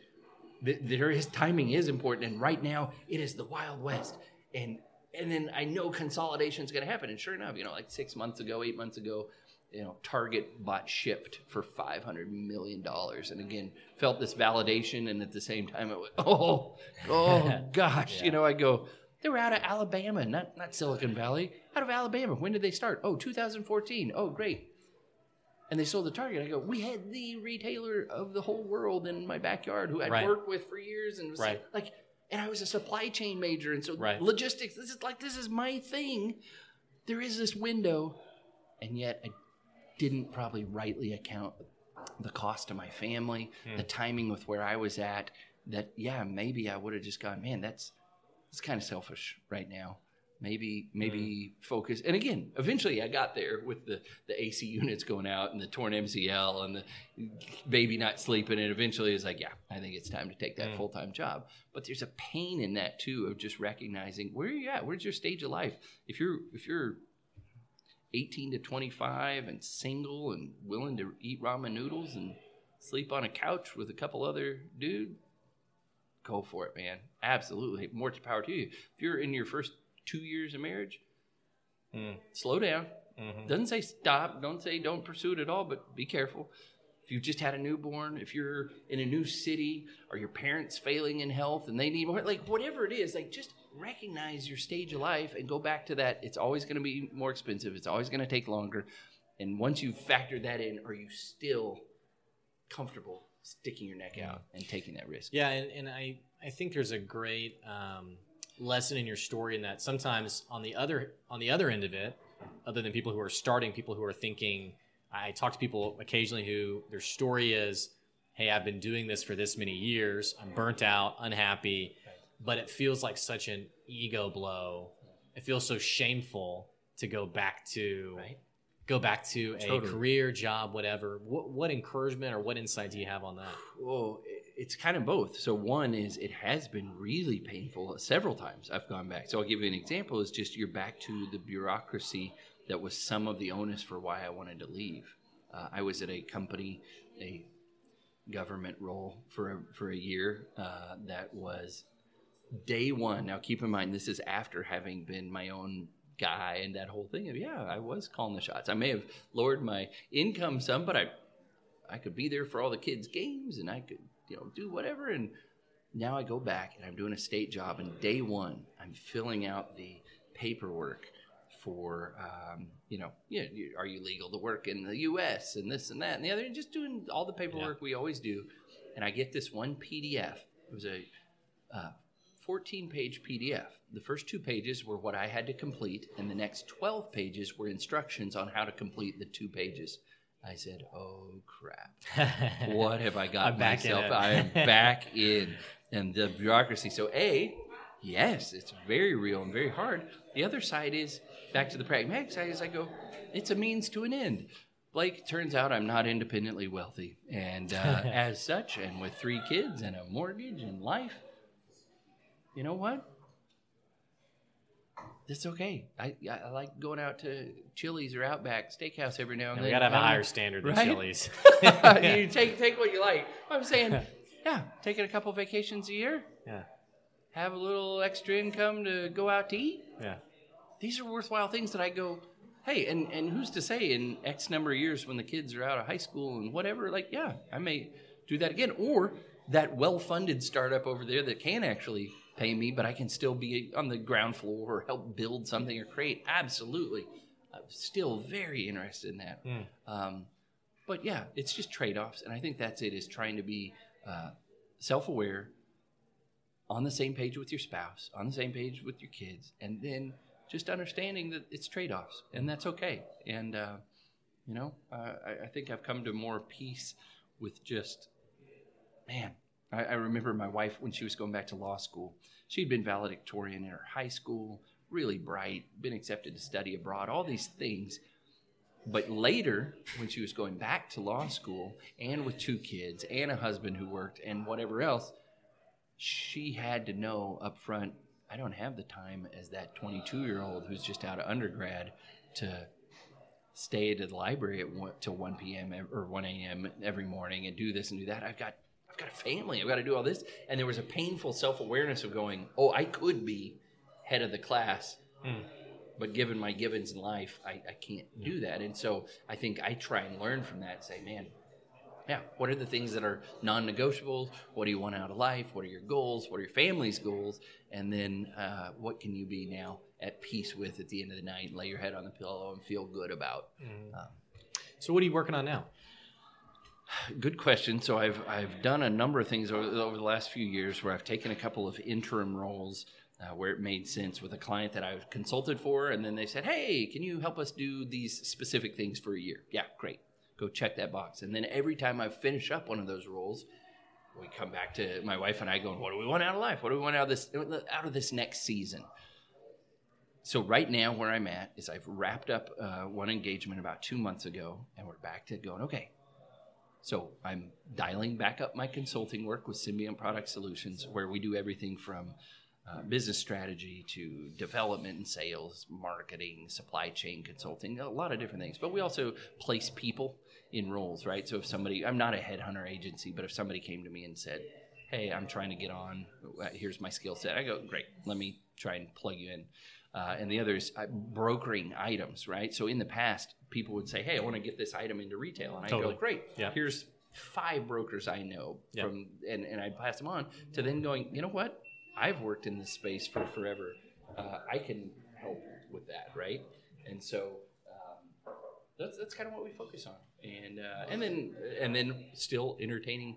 th- there is timing is important and right now it is the wild west and and then i know consolidation is going to happen and sure enough you know like six months ago eight months ago you know target bought Shipt for 500 million dollars and again felt this validation and at the same time it was [laughs] oh oh [laughs] gosh Yeah. you know i go they were out of alabama not not silicon valley out of alabama when did they start oh 2014 oh great and they sold the Target. I go, we had the retailer of the whole world in my backyard who I'd Right. worked with for years, and was Right. like, and I was a supply chain major, and so Right. logistics. This is like this is my thing. There is this window, and yet I didn't probably rightly account the cost to my family, Hmm. the timing with where I was at. That yeah, maybe I would have just gone, man, that's that's kind of selfish right now. Maybe maybe focus. And again, eventually I got there with the the AC units going out and the torn MCL and the baby not sleeping. And eventually it's like, yeah, I think it's time to take that Mm. full time job. But there's a pain in that too of just recognizing where are you at? Where's your stage of life? If you're if you're 18 to 25 and single and willing to eat ramen noodles and sleep on a couch with a couple other dude, go for it, man. Absolutely. More to power to you. If you're in your first two years of marriage, Mm. slow down. Mhm. Doesn't say stop. Don't say don't pursue it at all, but be careful. If you've just had a newborn, if you're in a new city, or your parents failing in health and they need more, like whatever it is, like just recognize your stage of life and go back to that. It's always going to be more expensive. It's always going to take longer. And once you've factored that in, are you still comfortable sticking your neck out and taking that risk? Yeah, and, and I, I think there's a great um, lesson in your story in that sometimes on the other on the other end of it, other than people who are starting, people who are thinking, I talk to people occasionally who their story is, hey, I've been doing this for this many years, I'm burnt out, unhappy, but it feels like such an ego blow. It feels so shameful to go back to Right. Go back to a Totally. career, job, whatever. What, what encouragement or what insight do you have on that? Well, it's kind of both. So one is it has been really painful several times. I've gone back. So I'll give you an example. Is just you're back to the bureaucracy that was some of the onus for why I wanted to leave. Uh, I was at a company, a government role for a, for a year uh, that was day one. Now keep in mind this is after having been my own guy and that whole thing of yeah, I was calling the shots. I may have lowered my income some, but I I could be there for all the kids' games and I could, you know, do whatever. And now I go back and I'm doing a state job. And day one, I'm filling out the paperwork for, um, you know, yeah, you- are you legal to work in the U.S. and this and that and the other, and just doing all the paperwork we always do. And I get this one PDF. It was a uh, 14 page PDF. The first two pages were what I had to complete, and the next 12 pages were instructions on how to complete the two pages. I said, "Oh crap! [laughs] What have I got I'm back in myself? I am [laughs] back in." And the bureaucracy. So, a, yes, it's very real and very hard. The other side is back to the pragmatic side. Is I go, it's a means to an end. Blake, turns out I'm not independently wealthy, and uh, [laughs] as such, and with three kids and a mortgage and life, you know what? It's okay. I, I I like going out to Chili's or Outback Steakhouse every now and And then. we gotta have a I don't higher standard than Right? Chili's. [laughs] you [laughs] take take what you like. I'm saying, [laughs] yeah, taking a couple vacations a year, yeah, have a little extra income to go out to eat. yeah. These are worthwhile things that I go. hey, and and who's to say in X number of years when the kids are out of high school and whatever, like, yeah, I may do that again, or that well-funded startup over there that can actually pay me, but I can still be on the ground floor or help build something or create. Absolutely, I'm still very interested in that. Mm. Um, but yeah, it's just trade-offs, and I think that's it. Is trying to be uh, self-aware, on the same page with your spouse, on the same page with your kids, and then just understanding that it's trade-offs, and that's okay. And uh, you know, uh, I, I think I've come to more peace with just, man. I, I remember my wife when she was going back to law school. She'd been valedictorian in her high school, really bright, been accepted to study abroad, all these things. But later, when she was going back to law school and with two kids and a husband who worked and whatever else, she had to know up front I don't have the time as that 22 year old who's just out of undergrad to stay at the library at one, till 1 p.m. or 1 a.m. every morning and do this and do that. I've got got a family. I've got to do all this. And there was a painful self awareness of going, oh, I could be head of the class, hmm. but given my givens in life, I, I can't hmm. do that. And so I think I try and learn from that. and Say, man, yeah, what are the things that are non-negotiables? What do you want out of life? What are your goals? What are your family's goals? And then uh, what can you be now at peace with at the end of the night and lay your head on the pillow and feel good about? Hmm. Um, so what are you working on now? Good question. So I've I've done a number of things over, over the last few years where I've taken a couple of interim roles uh, where it made sense with a client that I've consulted for, and then they said, "Hey, can you help us do these specific things for a year?" Yeah, great. Go check that box. And then every time I finish up one of those roles, we come back to my wife and I going, "What do we want out of life? What do we want out of this out of this next season?" So right now, where I'm at is I've wrapped up uh, one engagement about two months ago, and we're back to going. Okay, so I'm dialing back up my consulting work with Symbient Product Solutions, where we do everything from uh, business strategy to development and sales, marketing, supply chain consulting, a lot of different things. But we also place people in roles, right? So if somebody, I'm not a headhunter agency, but if somebody came to me and said, "Hey, I'm trying to get on. uh, Here's my skill set," I go, "Great, let me try and plug you in." Uh, and the other is uh, brokering items, right? So in the past, people would say, "Hey, I want to get this item into retail," and I Totally. go, "Great, Yeah. here's five brokers I know Yeah. from," and and I pass them on to then going, "You know what? I've worked in this space for forever. Uh, I can help with that, right?" And so um, that's that's kind of what we focus on, and uh, and then and then still entertaining,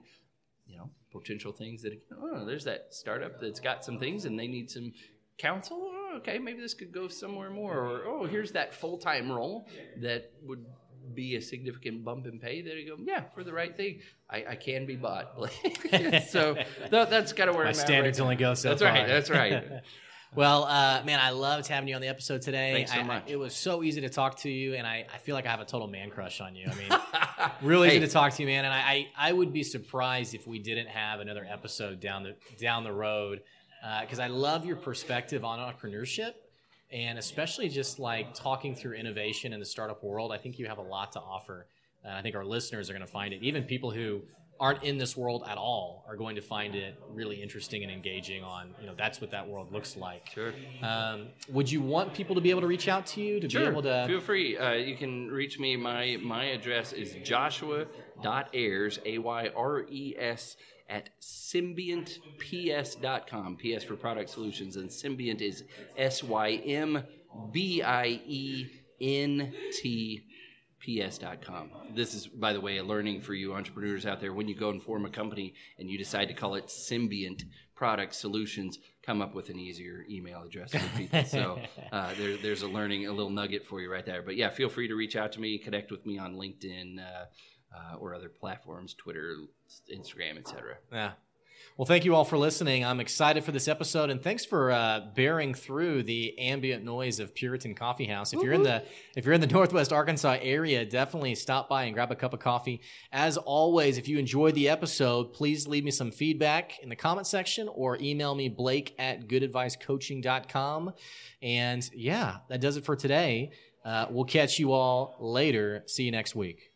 you know, potential things that oh, there's that startup that's got some things and they need some counsel. Oh, okay, maybe this could go somewhere more, or oh, here's that full time role that would be a significant bump in pay. There you go, yeah, for the right thing, I, I can be bought. [laughs] so that, that's kind of where My I'm at standards right only go so That's far. right. That's right. [laughs] Well, uh, man, I loved having you on the episode today. Thanks so I- I- much. it was so easy to talk to you, and I, I feel like I have a total man crush on you. I mean, [laughs] really Hey. easy to talk to you, man. And I, I, I would be surprised if we didn't have another episode down the down the road because I love your perspective on entrepreneurship and especially just like talking through innovation in the startup world. I think you have a lot to offer, and I think our listeners are going to find it. Even people who aren't in this world at all are going to find it really interesting and engaging. On you know that's what that world looks like. Sure. Um, would you want people to be able to reach out to you to be able to? Feel free. Uh, you can reach me. My my address is joshua.ayres, A Y R E S, at symbientps.com. PS for product solutions. And Symbient is S Y M B I E N T ps.com. This is, by the way, a learning for you entrepreneurs out there. When you go and form a company and you decide to call it Symbiont Product Solutions, come up with an easier email address for people. [laughs] So uh, there, there's a learning, a little nugget for you right there. But yeah, feel free to reach out to me, connect with me on LinkedIn uh, uh, or other platforms, Twitter, Instagram, etc. Yeah. Well, thank you all for listening. I'm excited for this episode, and thanks for uh, bearing through the ambient noise of Puritan Coffee House. If you're in the if you're in the Northwest Arkansas area, definitely stop by and grab a cup of coffee. As always, if you enjoyed the episode, please leave me some feedback in the comment section or email me Blake at goodadvicecoaching.com. And yeah, that does it for today. Uh, we'll catch you all later. See you next week.